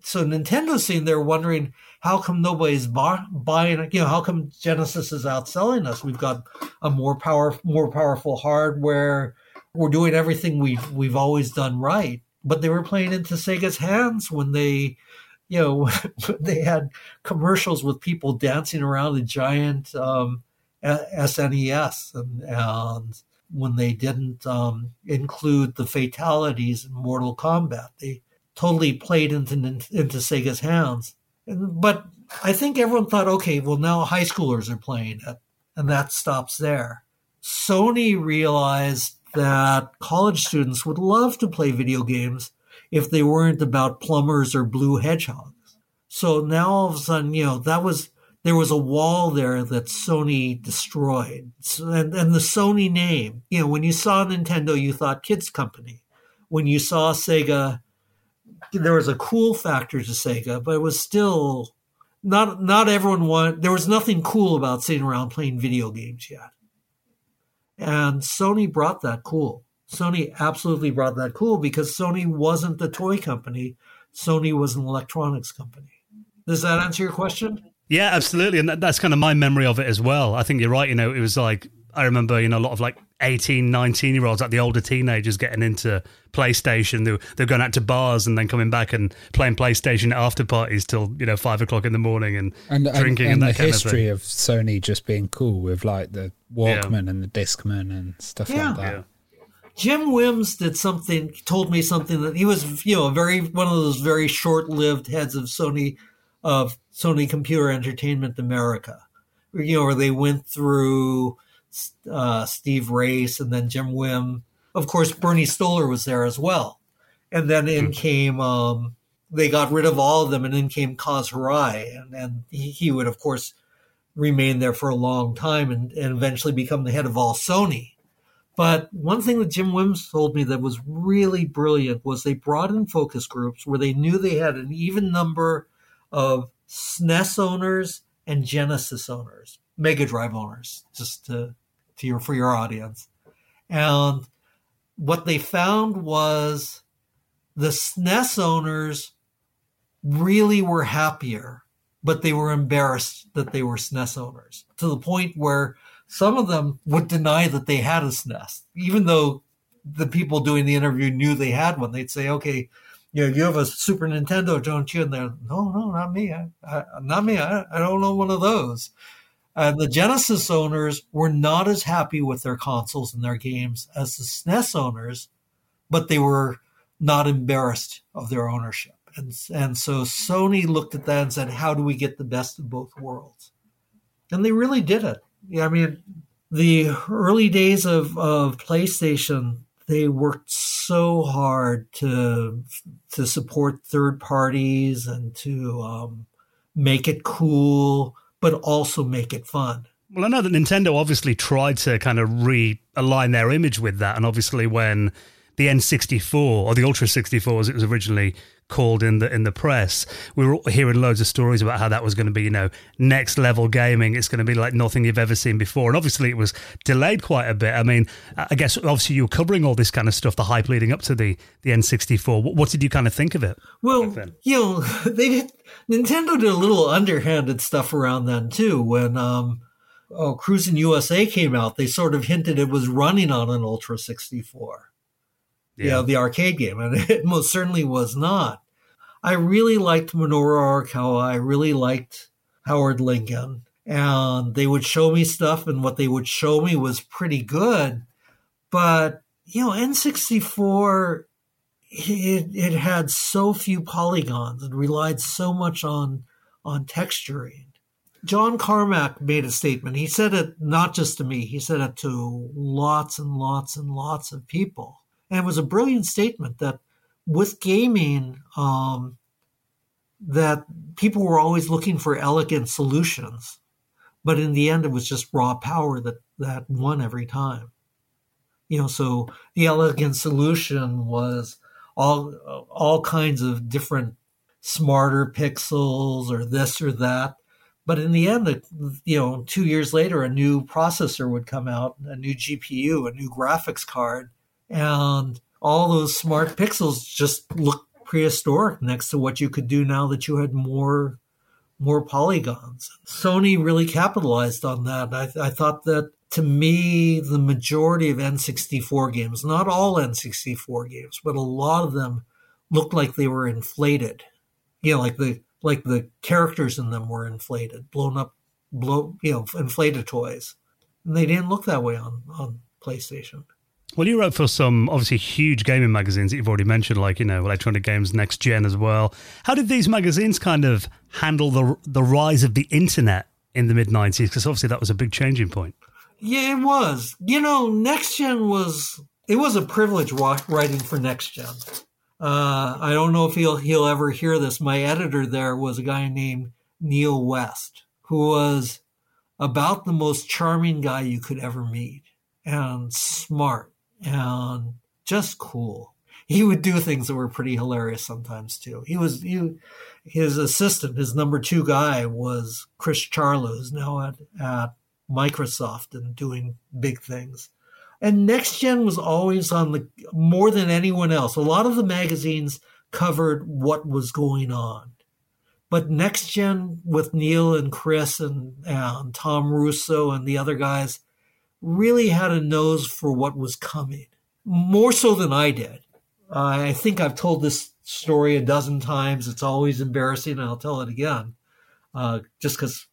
Speaker 4: So Nintendo's sitting there wondering how come nobody's buying you know how come genesis is outselling us? We've got a more power more powerful hardware. We're doing everything we've we've always done right. But they were playing into sega's hands when they you know they had commercials with people dancing around a giant um, snes and, and when they didn't um, include the fatalities in mortal kombat they totally played into into sega's hands but I think everyone thought, okay, well, now high schoolers are playing it, and that stops there. Sony realized that college students would love to play video games if they weren't about plumbers or blue hedgehogs. So now all of a sudden, you know, that was there was a wall there that Sony destroyed. And, and the Sony name, you know, when you saw Nintendo, you thought kids company. When you saw Sega, there was a cool factor to Sega, but it was still not not everyone wanted. There was nothing cool about sitting around playing video games yet, and Sony brought that cool. Sony absolutely brought that cool because Sony wasn't the toy company. Sony was an electronics company. Does that answer your question?
Speaker 1: Yeah, absolutely. And that, that's kind of my memory of it as well. I think you're right. You know, it was like, I remember, you know, a lot of like 18, 19 year olds, like the older teenagers getting into PlayStation. They're, they're going out to bars and then coming back and playing PlayStation after parties till, you know, five o'clock in the morning and,
Speaker 3: and
Speaker 1: drinking and,
Speaker 3: and,
Speaker 1: and
Speaker 3: the
Speaker 1: that kind
Speaker 3: history
Speaker 1: of
Speaker 3: of, Sony just being cool with like the Walkman and the Discman and stuff
Speaker 4: Yeah.
Speaker 3: like that.
Speaker 1: Yeah.
Speaker 4: Jim Whims did something, told me something that he was, you know, a very one of those very short-lived heads of Sony, of Sony Computer Entertainment America, you know, where they went through uh, Steve Race and then Jim Whim. Of course, Bernie Stolar was there as well, and then in came um, they got rid of all of them, and in came Kaz Hirai, and, and he, he would of course remain there for a long time and, and eventually become the head of all Sony. But one thing that Jim Whims told me that was really brilliant was they brought in focus groups where they knew they had an even number of SNES owners and Genesis owners, Mega Drive owners, just to, to your for your audience. And what they found was the SNES owners really were happier, but they were embarrassed that they were SNES owners to the point where some of them would deny that they had a SNES, even though the people doing the interview knew they had one. They'd say, "Okay, you know, you have a Super Nintendo, don't you?" And they're, "No, no, not me. I, I, not me. I, I don't know one of those." And the Genesis owners were not as happy with their consoles and their games as the SNES owners, but they were not embarrassed of their ownership. And, and so Sony looked at that and said, how do we get the best of both worlds? And they really did it. Yeah, I mean, the early days of, of PlayStation, they worked so hard to to support third parties and to um, make it cool, but also make it fun.
Speaker 1: Well, I know that Nintendo obviously tried to kind of realign their image with that. And obviously, when the N64 or the Ultra 64, as it was originally called in the in the press, we were hearing loads of stories about how that was going to be, you know, next level gaming. It's going to be like nothing you've ever seen before. And obviously, it was delayed quite a bit. I mean, I guess obviously you were covering all this kind of stuff, the hype leading up to the the N64. What, what did you kind of think of it?
Speaker 4: Well, you know, they did. Nintendo did a little underhanded stuff around then too. When um, oh, Cruis'n USA came out, they sort of hinted it was running on an Ultra 64. Yeah, the arcade game, and it most certainly was not. I really liked Minoru Arakawa. I really liked Howard Lincoln, and they would show me stuff, and what they would show me was pretty good. But you know, N64 it, it had so few polygons and relied so much on on texturing. John Carmack made a statement. He said it not just to me, he said it to lots and lots and lots of people. And it was a brilliant statement that with gaming, um, that people were always looking for elegant solutions. But in the end, it was just raw power that, that won every time. You know, so the elegant solution was all all kinds of different smarter pixels or this or that. But in the end, you know, two years later, a new processor would come out, a new GPU, a new graphics card, and all those smart pixels just look prehistoric next to what you could do now that you had more more polygons. Sony really capitalized on that. I, I thought that to me, the majority of N64 games, not all N64 games, but a lot of them looked like they were inflated. You know, like the like the characters in them were inflated, blown up, blow, you know, inflated toys. And they didn't look that way on on PlayStation.
Speaker 1: Well, you wrote for some obviously huge gaming magazines that you've already mentioned, like you know Electronic Games Next Gen as well. How did these magazines kind of handle the the rise of the internet in the mid '90s? Because obviously that was a big changing point.
Speaker 4: Yeah, it was. You know, Next Gen was it was a privilege writing for Next Gen. Uh, I don't know if he'll he'll ever hear this. My editor there was a guy named Neil West, who was about the most charming guy you could ever meet, and smart and just cool. He would do things that were pretty hilarious sometimes too. He was he, his assistant, his number two guy was Chris Charla, who's now at, at Microsoft and doing big things. And Next Gen was always on the more than anyone else. A lot of the magazines covered what was going on But next gen with Neil and Chris and, and Tom Russo and the other guys really had a nose for what was coming, more so than I did. I think I've told this story a dozen times. It's always embarrassing, and I'll tell it again, uh, just because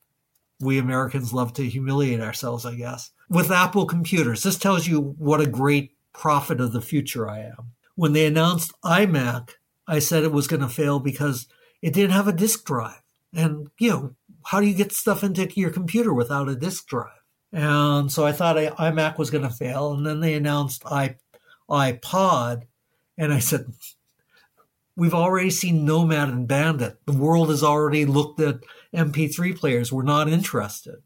Speaker 4: we Americans love to humiliate ourselves, I guess. With Apple computers, this tells you what a great prophet of the future I am. When they announced iMac, I said it was going to fail because it didn't have a disk drive. And, you know, how do you get stuff into your computer without a disk drive? And so I thought iMac was going to fail. And then they announced i iPod. And I said, we've already seen Nomad and Bandit. The world has already looked at MP3 players. We're not interested.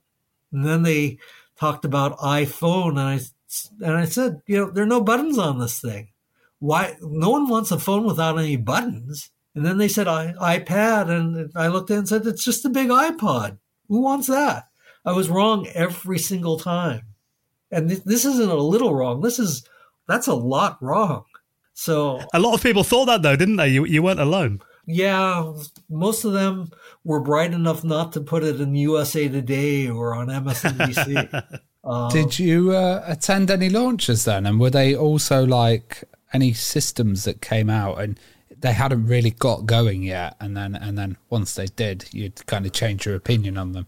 Speaker 4: And then they talked about iPhone. And I, and I said, you know, there are no buttons on this thing. Why? No one wants a phone without any buttons. And then they said I, iPad. And I looked at it and said, it's just a big iPod. Who wants that? I was wrong every single time. And th- this isn't a little wrong. This is, that's a lot wrong. So
Speaker 1: a lot of people thought that though, didn't they? You, you weren't alone.
Speaker 4: Yeah, most of them were bright enough not to put it in USA Today or on MSNBC.
Speaker 3: uh, Did you uh, attend any launches then? And were they also like any systems that came out and they hadn't really got going yet? And then, and then once they did, you'd kind of change your opinion on them.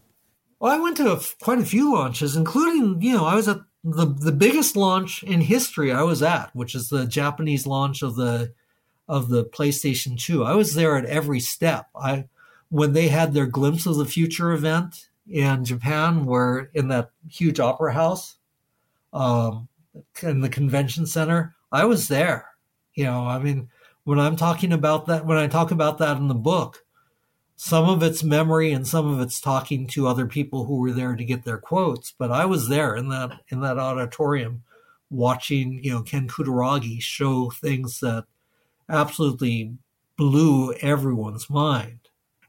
Speaker 4: Well, I went to quite a few launches, including you know I was at the the biggest launch in history I was at, which is the Japanese launch of the of the PlayStation 2. I was there at every step. I when they had their glimpse of the future event in Japan, where in that huge opera house, um, in the convention center, I was there. You know, I mean, when I'm talking about that, when I talk about that in the book, some of it's memory and some of it's talking to other people who were there to get their quotes. But I was there in that in that auditorium watching, you know, Ken Kutaragi show things that absolutely blew everyone's mind.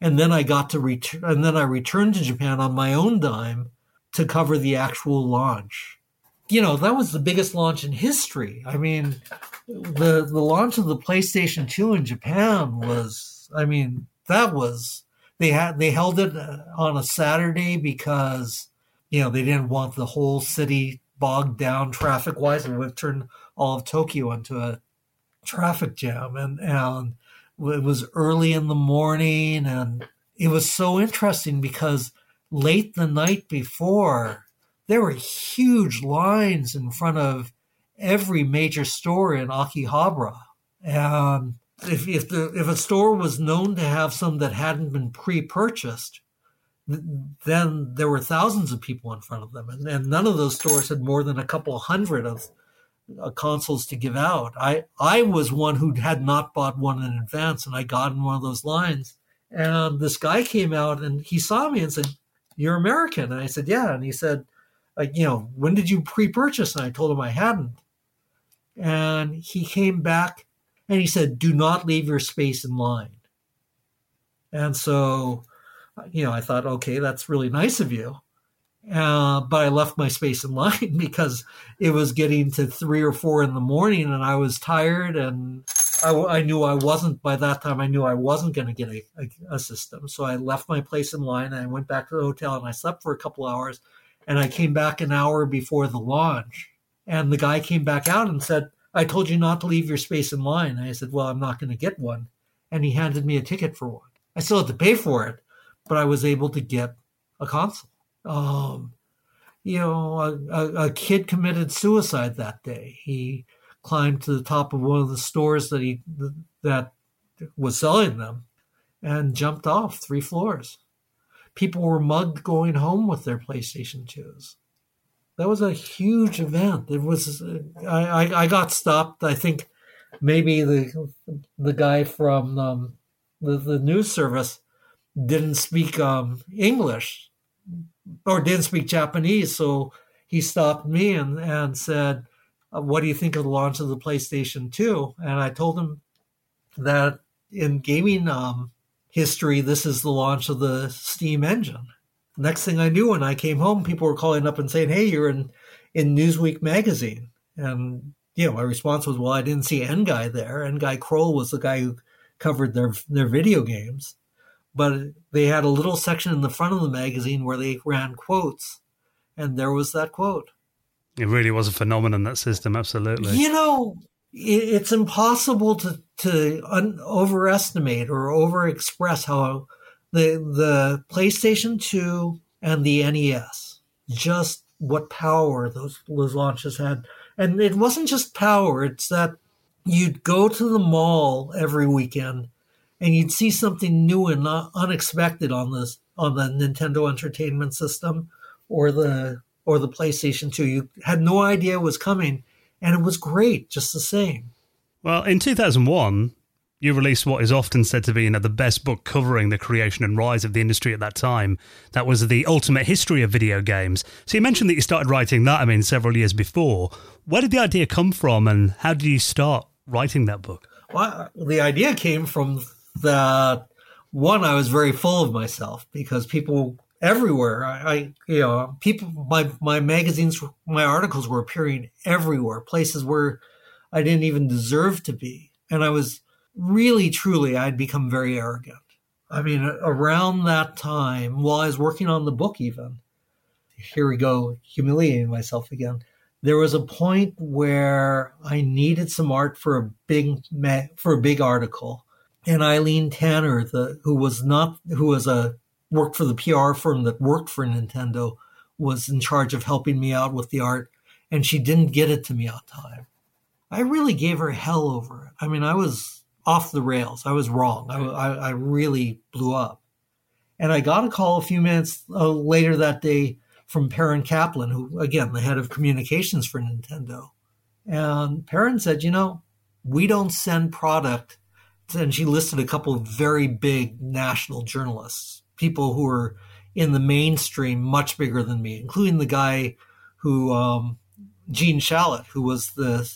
Speaker 4: And then I got to return and then I returned to Japan on my own dime to cover the actual launch. You know, that was the biggest launch in history. I mean, the the launch of the PlayStation 2 in Japan was I mean, that was they had they held it uh, on a Saturday because you know they didn't want the whole city bogged down traffic wise and would turn all of Tokyo into a traffic jam. And and it was early in the morning and it was so interesting because late the night before there were huge lines in front of every major store in Akihabara. And if if the if a store was known to have some that hadn't been pre-purchased, then there were thousands of people in front of them, and, and none of those stores had more than a couple hundred of uh, consoles to give out. I I was one who had not bought one in advance, and I got in one of those lines. And this guy came out and he saw me and said, "You're American," and I said, "Yeah," and he said, like, "You know, when did you pre-purchase?" And I told him I hadn't. And he came back and he said, do not leave your space in line. And so, you know, I thought, okay, that's really nice of you. Uh, but I left my space in line because it was getting to three or four in the morning and I was tired and I, I knew I wasn't, by that time, I knew I wasn't going to get a, a, a, system. So I left my place in line and I went back to the hotel and I slept for a couple hours and I came back an hour before the launch. And the guy came back out and said, I told you not to leave your space in line. I said, Well, I'm not going to get one. And he handed me a ticket for one. I still had to pay for it, but I was able to get a console. Um, you know, a, a, a kid committed suicide that day. He climbed to the top of one of the stores that he that was selling them and jumped off three floors. People were mugged going home with their PlayStation 2s that was a huge event. It was I, I, I got stopped. I think maybe the the guy from um, the the news service didn't speak um, English or didn't speak Japanese, so he stopped me and and said, uh, "What do you think of the launch of the PlayStation 2? And I told him that in gaming um, history, this is the launch of the Steam engine next thing I knew, when I came home, people were calling up and saying, "Hey, you're in in Newsweek magazine," and you know, my response was, "Well, I didn't see N'Gai there. N'Gai Croal was the guy who covered their their video games." but they had a little section in the front of the magazine where they ran quotes, and there was that quote.
Speaker 1: It really was a phenomenon that system, absolutely.
Speaker 4: You know, it's impossible to to un- overestimate or overexpress how the the PlayStation 2 and the NES just what power those those launches had. And it wasn't just power, it's that you'd go to the mall every weekend and you'd see something new and unexpected on this on the Nintendo Entertainment System or the or the PlayStation 2. You had no idea it was coming and it was great just the same.
Speaker 1: Well, in 2001, you released what is often said to be you know, the best book covering the creation and rise of the industry at that time. That was The Ultimate History of Video Games. So you mentioned that you started writing that, I mean, several years before. Where did the idea come from and how did you start writing that book?
Speaker 4: Well, the idea came from that one, I was very full of myself because people everywhere, I, I you know, people, my, my magazines, my articles were appearing everywhere, places where I didn't even deserve to be. And I was, really, truly, I'd become very arrogant. I mean, around that time, while I was working on the book, even, here we go, humiliating myself again. There was a point where I needed some art for a big for a big article, and Eileen Tanner, the who was not who was a worked for the PR firm that worked for Nintendo, was in charge of helping me out with the art, and she didn't get it to me on time. I really gave her hell over it. I mean, I was off the rails. I was wrong. I, I, I really blew up. And I got a call a few minutes uh, later that day from Perrin Kaplan, who, again, the head of communications for Nintendo. And Perrin said, You know, we don't send product. And she listed a couple of very big national journalists, people who are in the mainstream much bigger than me, including the guy who, um, Gene Shalit, who was the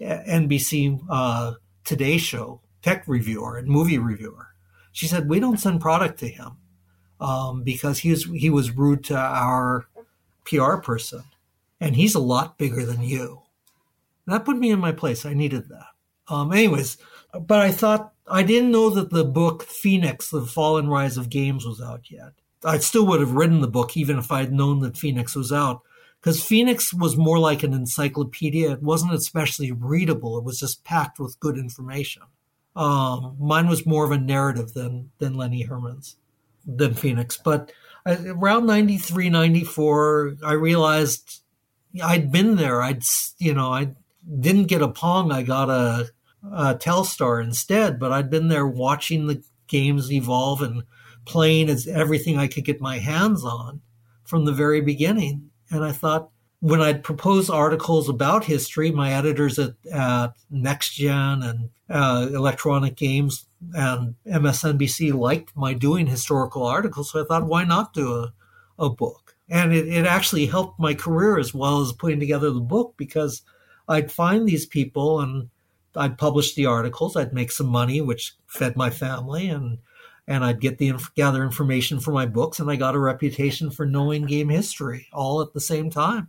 Speaker 4: NBC uh, Today Show tech reviewer and movie reviewer. She said, We don't send product to him um, because he was, he was rude to our PR person. And he's a lot bigger than you. that put me in my place. I needed that. Um, anyways, but I thought, I didn't know that the book Phoenix, The Fall and Rise of Games was out yet. I still would have written the book even if I had known that Phoenix was out because Phoenix was more like an encyclopedia. It wasn't especially readable. It was just packed with good information. Um, mine was more of a narrative than than Lenny Herman's, than Phoenix. But around 93, 94, I realized I'd been there. I'd you know I didn't get a Pong. I got a, a Telstar instead. But I'd been there watching the games evolve and playing as everything I could get my hands on from the very beginning. And I thought, when I'd propose articles about history, my editors at, at NextGen and uh, Electronic Games and MSNBC liked my doing historical articles. So I thought, why not do a, a book? And it, it actually helped my career as well as putting together the book because I'd find these people and I'd publish the articles. I'd make some money, which fed my family, and and I'd get the gather information for my books, and I got a reputation for knowing game history all at the same time.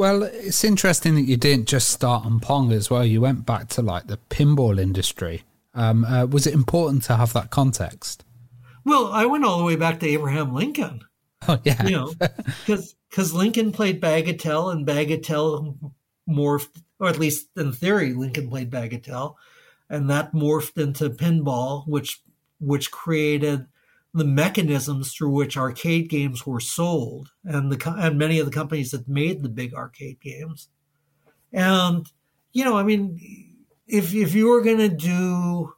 Speaker 3: Well, it's interesting that you didn't just start on Pong as well. You went back to like the pinball industry. Um, uh, was it important to have that context?
Speaker 4: Well, I went all the way back to Abraham Lincoln.
Speaker 3: Oh yeah,
Speaker 4: you know, because Lincoln played Bagatelle and Bagatelle morphed, or at least in theory, Lincoln played Bagatelle, and that morphed into pinball, which which created the mechanisms through which arcade games were sold and the and many of the companies that made the big arcade games. And you know i mean if if you were going to do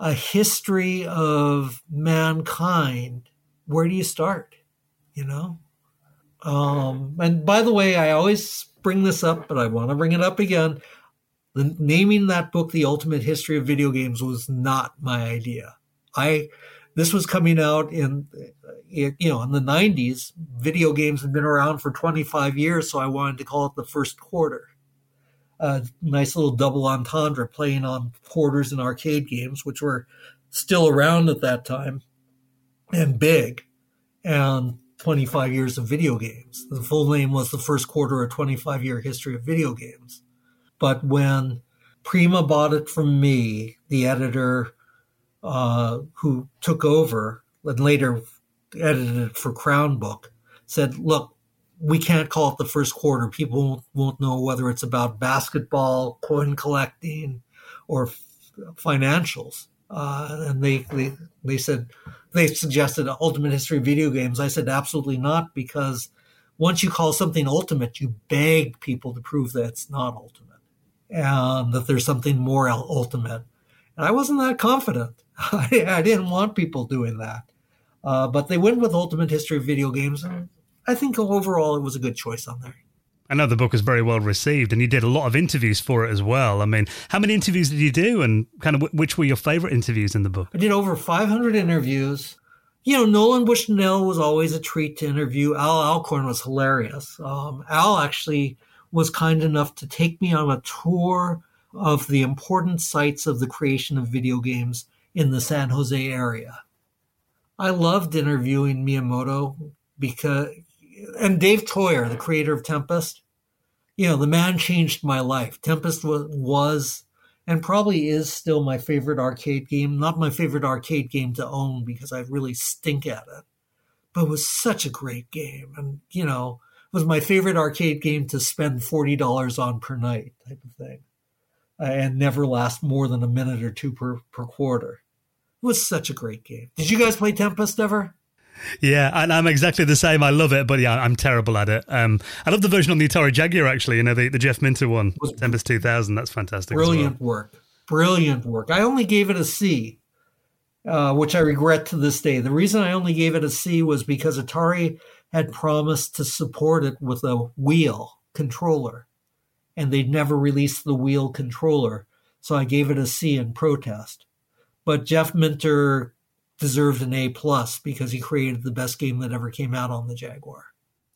Speaker 4: a history of mankind where do you start you know? Um and by the way i always bring this up but i want to bring it up again. The, naming that book the ultimate history of video games was not my idea. I this was coming out in eh, you know in the 90s video games had been around for 25 years so i wanted to call it the first quarter. Nice little double entendre playing on quarters and arcade games which were still around at that time and big and 25 years of video games. The full name was the first quarter a 25 year history of video games. But when prima bought it from me the editor uh, who took over and later edited it for Crown Book, said, "Look, we can't call it the first quarter. People won't, won't know whether it's about basketball, coin collecting, or f- financials." Uh, and they, they they said they suggested Ultimate History video games. I said absolutely not because once you call something ultimate, you beg people to prove that it's not ultimate and that there's something more ultimate. And I wasn't that confident. I, I didn't want people doing that. Uh, but they went with Ultimate History of Video Games. And I think overall it was a good choice on there.
Speaker 1: I know the book was very well received, and you did a lot of interviews for it as well. I mean, how many interviews did you do, and kind of which were your favorite interviews in the book?
Speaker 4: I did over 500 interviews. You know, Nolan Bushnell was always a treat to interview. Al Alcorn was hilarious. Um, Al actually was kind enough to take me on a tour of the important sites of the creation of video games in the San Jose area. I loved interviewing Miyamoto because, and Dave Theurer, the creator of Tempest, you know, the man changed my life. Tempest was, and probably is still my favorite arcade game. Not my favorite arcade game to own because I really stink at it, but it was such a great game. And, you know, was my favorite arcade game to spend $40 on per night type of thing and never last more than a minute or two per, per quarter. It was such a great game. Did you guys play Tempest ever?
Speaker 1: Yeah, and I'm exactly the same. I love it, but yeah, I'm terrible at it. Um, I love the version on the Atari Jaguar, actually. You know, the, the Jeff Minter one, Tempest 2000. That's fantastic.
Speaker 4: Brilliant
Speaker 1: well.
Speaker 4: work. Brilliant work. I only gave it a C, uh, which I regret to this day. The reason I only gave it a C was because Atari had promised to support it with a wheel controller, and they'd never released the wheel controller. So I gave it a C in protest. But Jeff Minter deserved an A plus because he created the best game that ever came out on the Jaguar.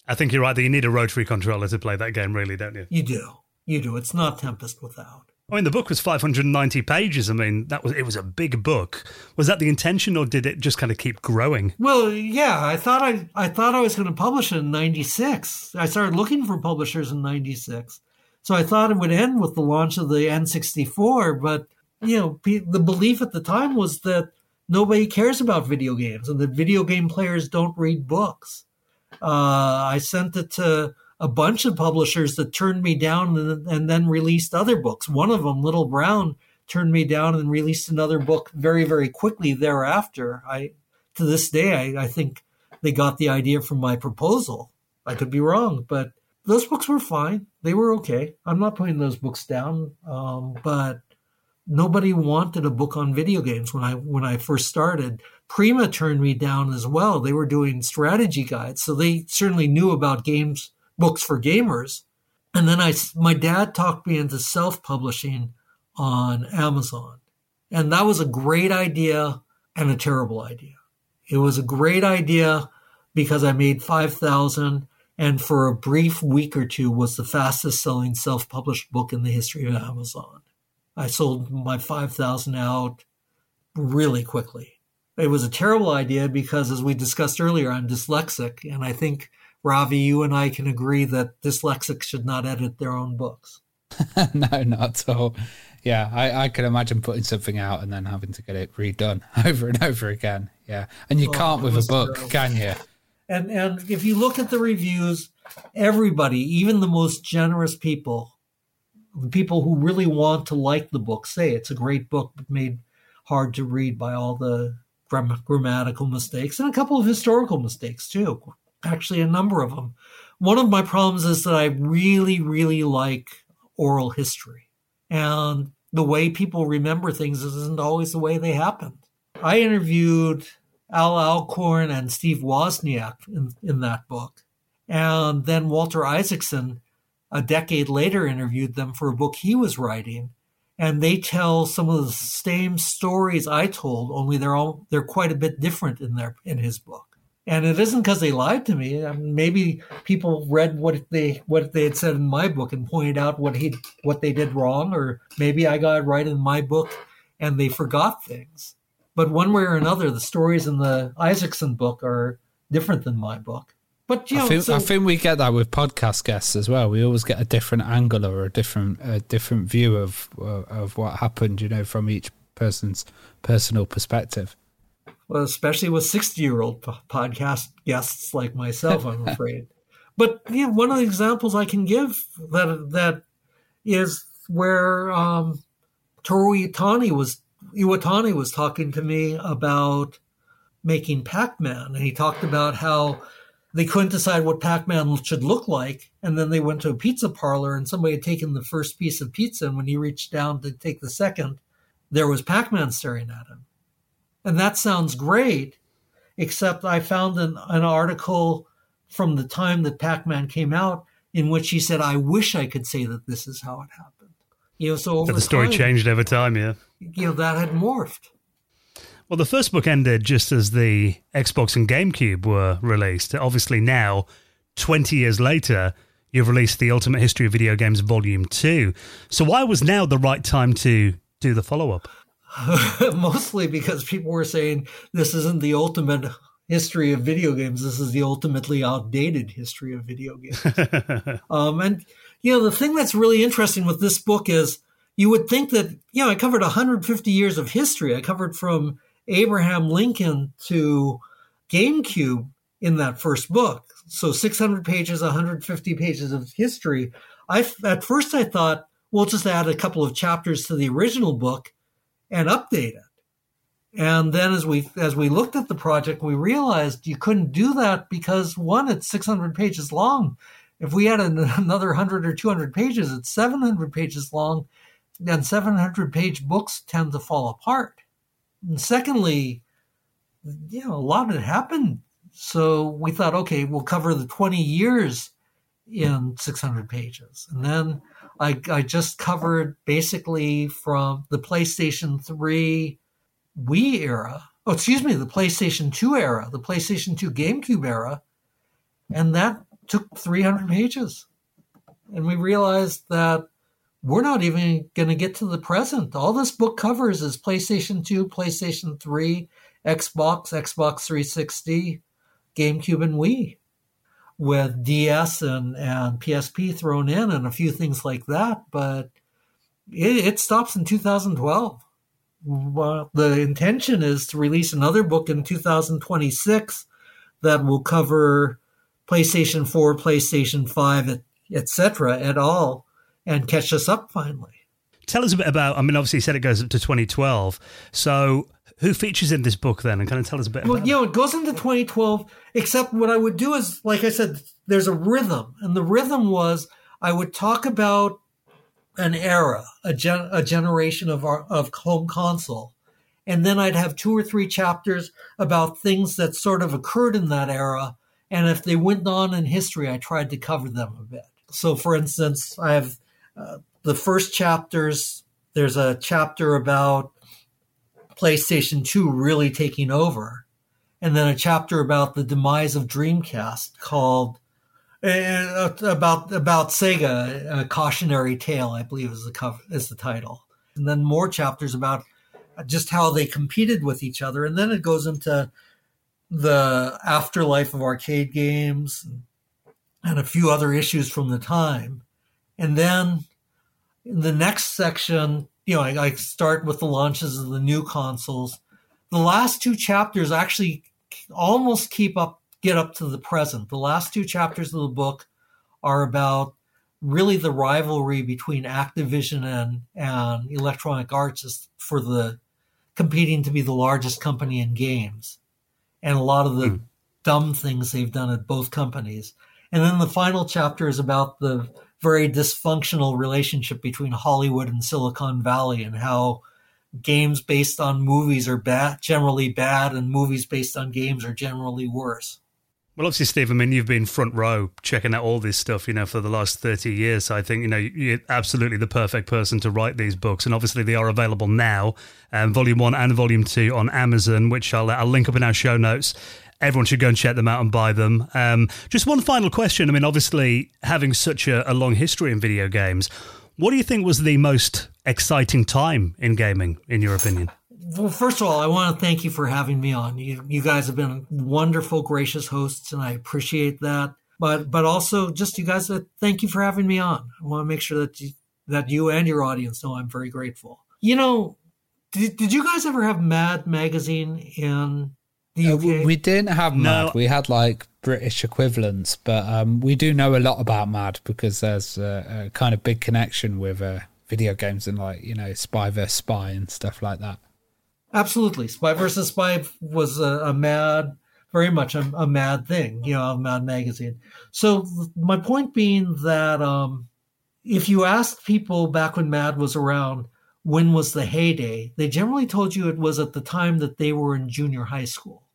Speaker 1: I think you're right that you need a rotary controller to play that game, really, don't you?
Speaker 4: You do. You do. It's not Tempest without.
Speaker 1: I mean, the book was 590 pages. I mean, that was it was a big book. Was that the intention, or did it just kind of keep growing?
Speaker 4: Well, yeah, I thought I I thought I was going to publish it in '96. I started looking for publishers in '96, so I thought it would end with the launch of the N64. But you know, the belief at the time was that nobody cares about video games and that video game players don't read books. Uh, I sent it to a bunch of publishers that turned me down and, and, then released other books. One of them, Little Brown, turned me down and released another book very, very quickly thereafter. I, to this day, I, I think they got the idea from my proposal. I could be wrong, but those books were fine. They were okay. I'm not putting those books down, um, but nobody wanted a book on video games when I when I first started. Prima turned me down as well. They were doing strategy guides, so they certainly knew about games books for gamers. And then I, my dad talked me into self publishing on Amazon. And that was a great idea and a terrible idea. It was a great idea because I made 5,000 and for a brief week or two was the fastest selling self published book in the history of Amazon. I sold my 5,000 out really quickly. It was a terrible idea because, as we discussed earlier, I'm dyslexic, and I think Ravi, you and I can agree that dyslexics should not edit their own books.
Speaker 3: no, not at all. Yeah, I, I can imagine putting something out and then having to get it redone over and over again. Yeah, and you oh, can't with a book, terrible. can you?
Speaker 4: And and if you look at the reviews, everybody, even the most generous people, the people who really want to like the book, say it's a great book, but made hard to read by all the gram- grammatical mistakes and a couple of historical mistakes too actually a number of them. One of my problems is that I really, really like oral history. And the way people remember things isn't always the way they happened. I interviewed Al Alcorn and Steve Wozniak in, in that book. And then Walter Isaacson, a decade later, interviewed them for a book he was writing. And they tell some of the same stories I told, only they're all they're quite a bit different in their in his book and it isn't because they lied to me. I mean, maybe people read what they what they had said in my book and pointed out what he what they did wrong, or maybe I got it right in my book and they forgot things. But one way or another, the stories in the Isaacson book are different than my book. But you know,
Speaker 3: I think,
Speaker 4: so,
Speaker 3: I think we get that with podcast guests as well. We always get a different angle or a different a different view of of what happened, you know, from each person's personal perspective.
Speaker 4: Well, especially with 60 year old podcast guests like myself, I'm afraid. but yeah, one of the examples I can give that that is where um, Toru Iwatani was Iwatani was talking to me about making Pac-Man, and he talked about how they couldn't decide what Pac-Man should look like, and then they went to a pizza parlor, and somebody had taken the first piece of pizza, and when he reached down to take the second, there was Pac-Man staring at him, and that sounds great, except I found an, an article from the time that Pac-Man came out in which he said, "I wish I could say that this is how it happened." You know, so
Speaker 1: the story
Speaker 4: time,
Speaker 1: changed over time, yeah.
Speaker 4: You know, that had morphed.
Speaker 1: Well, the first book ended just as the Xbox and GameCube were released. Obviously, now, 20 years later, you've released the Ultimate History of Video Games Volume 2. So, why was now the right time to do the follow up?
Speaker 4: Mostly because people were saying this isn't the ultimate history of video games. This is the ultimately outdated history of video games. um, and you know, the thing that's really interesting with this book is you would think that, you know, I covered 150 years of history. I covered from Abraham Lincoln to GameCube in that first book. So 600 pages, 150 pages of history. I at first I thought we'll just add a couple of chapters to the original book and update it. And then as we as we looked at the project, we realized you couldn't do that because one, it's 600 pages long. If we had another 100 or 200 pages, it's 700 pages long, and 700 page books tend to fall apart. And secondly, you know, a lot had happened. So we thought, okay, we'll cover the 20 years in 600 pages. And then I, I just covered basically from the PlayStation 3 Wii era, oh, excuse me, the PlayStation 2 era, the PlayStation 2 GameCube era, and that took 300 pages. And we realized that we're not even going to get to the present. All this book covers is PlayStation 2, PlayStation 3, Xbox, Xbox 360, GameCube, and Wii, with DS and, and PSP thrown in and a few things like that. But it, it stops in 2012. Well, the intention is to release another book in 2026 that will cover PlayStation 4, PlayStation 5, etc. at all, and catch us up finally.
Speaker 1: Tell us a bit about. I mean, obviously, you said it goes up to 2012. So, who features in this book then? And kind of tell us a bit.
Speaker 4: Well, you know, it goes into 2012. Except what I would do is, like I said, there's a rhythm, and the rhythm was I would talk about an era, a, gen- a generation of our, of home console, and then I'd have two or three chapters about things that sort of occurred in that era and if they went on in history, I tried to cover them a bit. So, for instance, I have the first chapters, there's a chapter about PlayStation 2 really taking over, and then a chapter about the demise of Dreamcast called uh, about about Sega, a cautionary tale, I believe is the cover is the title, and then more chapters about just how they competed with each other, and then it goes into the afterlife of arcade games and a few other issues from the time. And then in the next section, you know, I, I, start with the launches of the new consoles. The last two chapters actually almost keep up, get up to the present. The last two chapters of the book are about really the rivalry between Activision and, and Electronic Arts for the competing to be the largest company in games and a lot of the mm. dumb things they've done at both companies. And then the final chapter is about the very dysfunctional relationship between Hollywood and Silicon Valley and how games based on movies are bad, generally bad, and movies based on games are generally worse.
Speaker 1: Well, obviously, Steve, I mean, you've been front row checking out all this stuff, you know, for the last 30 years. So I think, you know, you're absolutely the perfect person to write these books. And obviously, they are available now, um, volume one and volume two on Amazon, which I'll, I'll link up in our show notes. Everyone should go and check them out and buy them. Um, just one final question. I mean, obviously, having such a, a long history in video games, what do you think was the most exciting time in gaming, in your opinion?
Speaker 4: well, first of all, I want to thank you for having me on. You, you guys have been wonderful, gracious hosts, and I appreciate that. But but also, just you guys, uh, thank you for having me on. I want to make sure that you, that you and your audience know I'm very grateful. You know, Did, did you guys ever have Mad magazine in UK?
Speaker 3: we- didn't have
Speaker 1: No.
Speaker 3: Mad. We had like British equivalents, but um, we do know a lot about Mad because there's a, a kind of big connection with uh, video games and like you know Spy vs Spy and stuff like that.
Speaker 4: Absolutely. Spy versus Spy was a, a mad, very much a, a mad thing, you know, a mad magazine. So my point being that um, if you asked people back when Mad was around, when was the heyday, they generally told you it was at the time that they were in junior high school.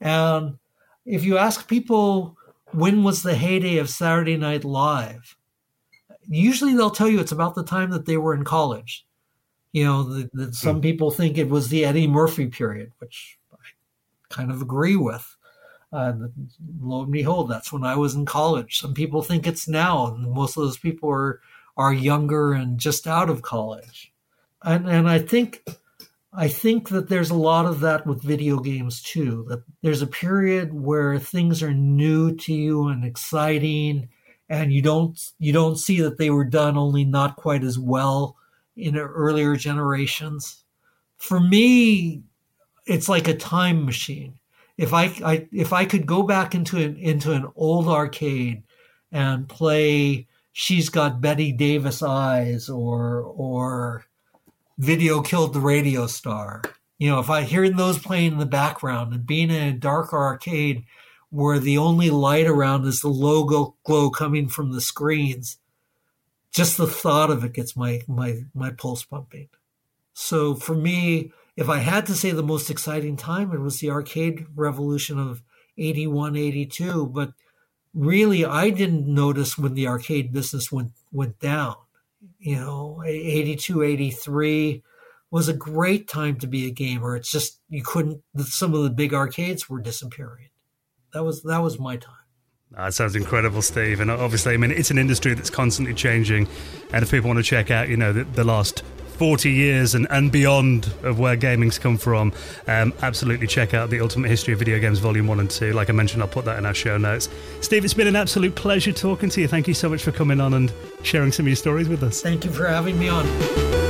Speaker 4: And if you ask people when was the heyday of Saturday Night Live, usually they'll tell you it's about the time that they were in college. You know, the, the, some people think it was the Eddie Murphy period, which I kind of agree with. Uh, lo and behold, that's when I was in college. Some people think it's now, and most of those people are are younger and just out of college. And and I think I think that there's a lot of that with video games too. That there's a period where things are new to you and exciting, and you don't you don't see that they were done only not quite as well in earlier generations. For me, it's like a time machine. If I, I if I could go back into an into an old arcade and play She's Got Bette Davis Eyes or or Video Killed the Radio Star. You know, if I hear those playing in the background and being in a dark arcade where the only light around is the logo glow coming from the screens, just the thought of it gets my my my pulse pumping. So for me, if I had to say the most exciting time, it was the arcade revolution of 81, 82. But really, I didn't notice when the arcade business went went down. You know, 82, 83 was a great time to be a gamer. It's just you couldn't. Some of the big arcades were disappearing. That was that was my time.
Speaker 1: That sounds incredible, Steve. And obviously, I mean, it's an industry that's constantly changing. And if people want to check out, you know, the, the last 40 years and, and beyond of where gaming's come from, um, absolutely check out the Ultimate History of Video Games Volume 1 and 2. Like I mentioned, I'll put that in our show notes. Steve, it's been an absolute pleasure talking to you. Thank you so much for coming on and sharing some of your stories with us.
Speaker 4: Thank you for having me on.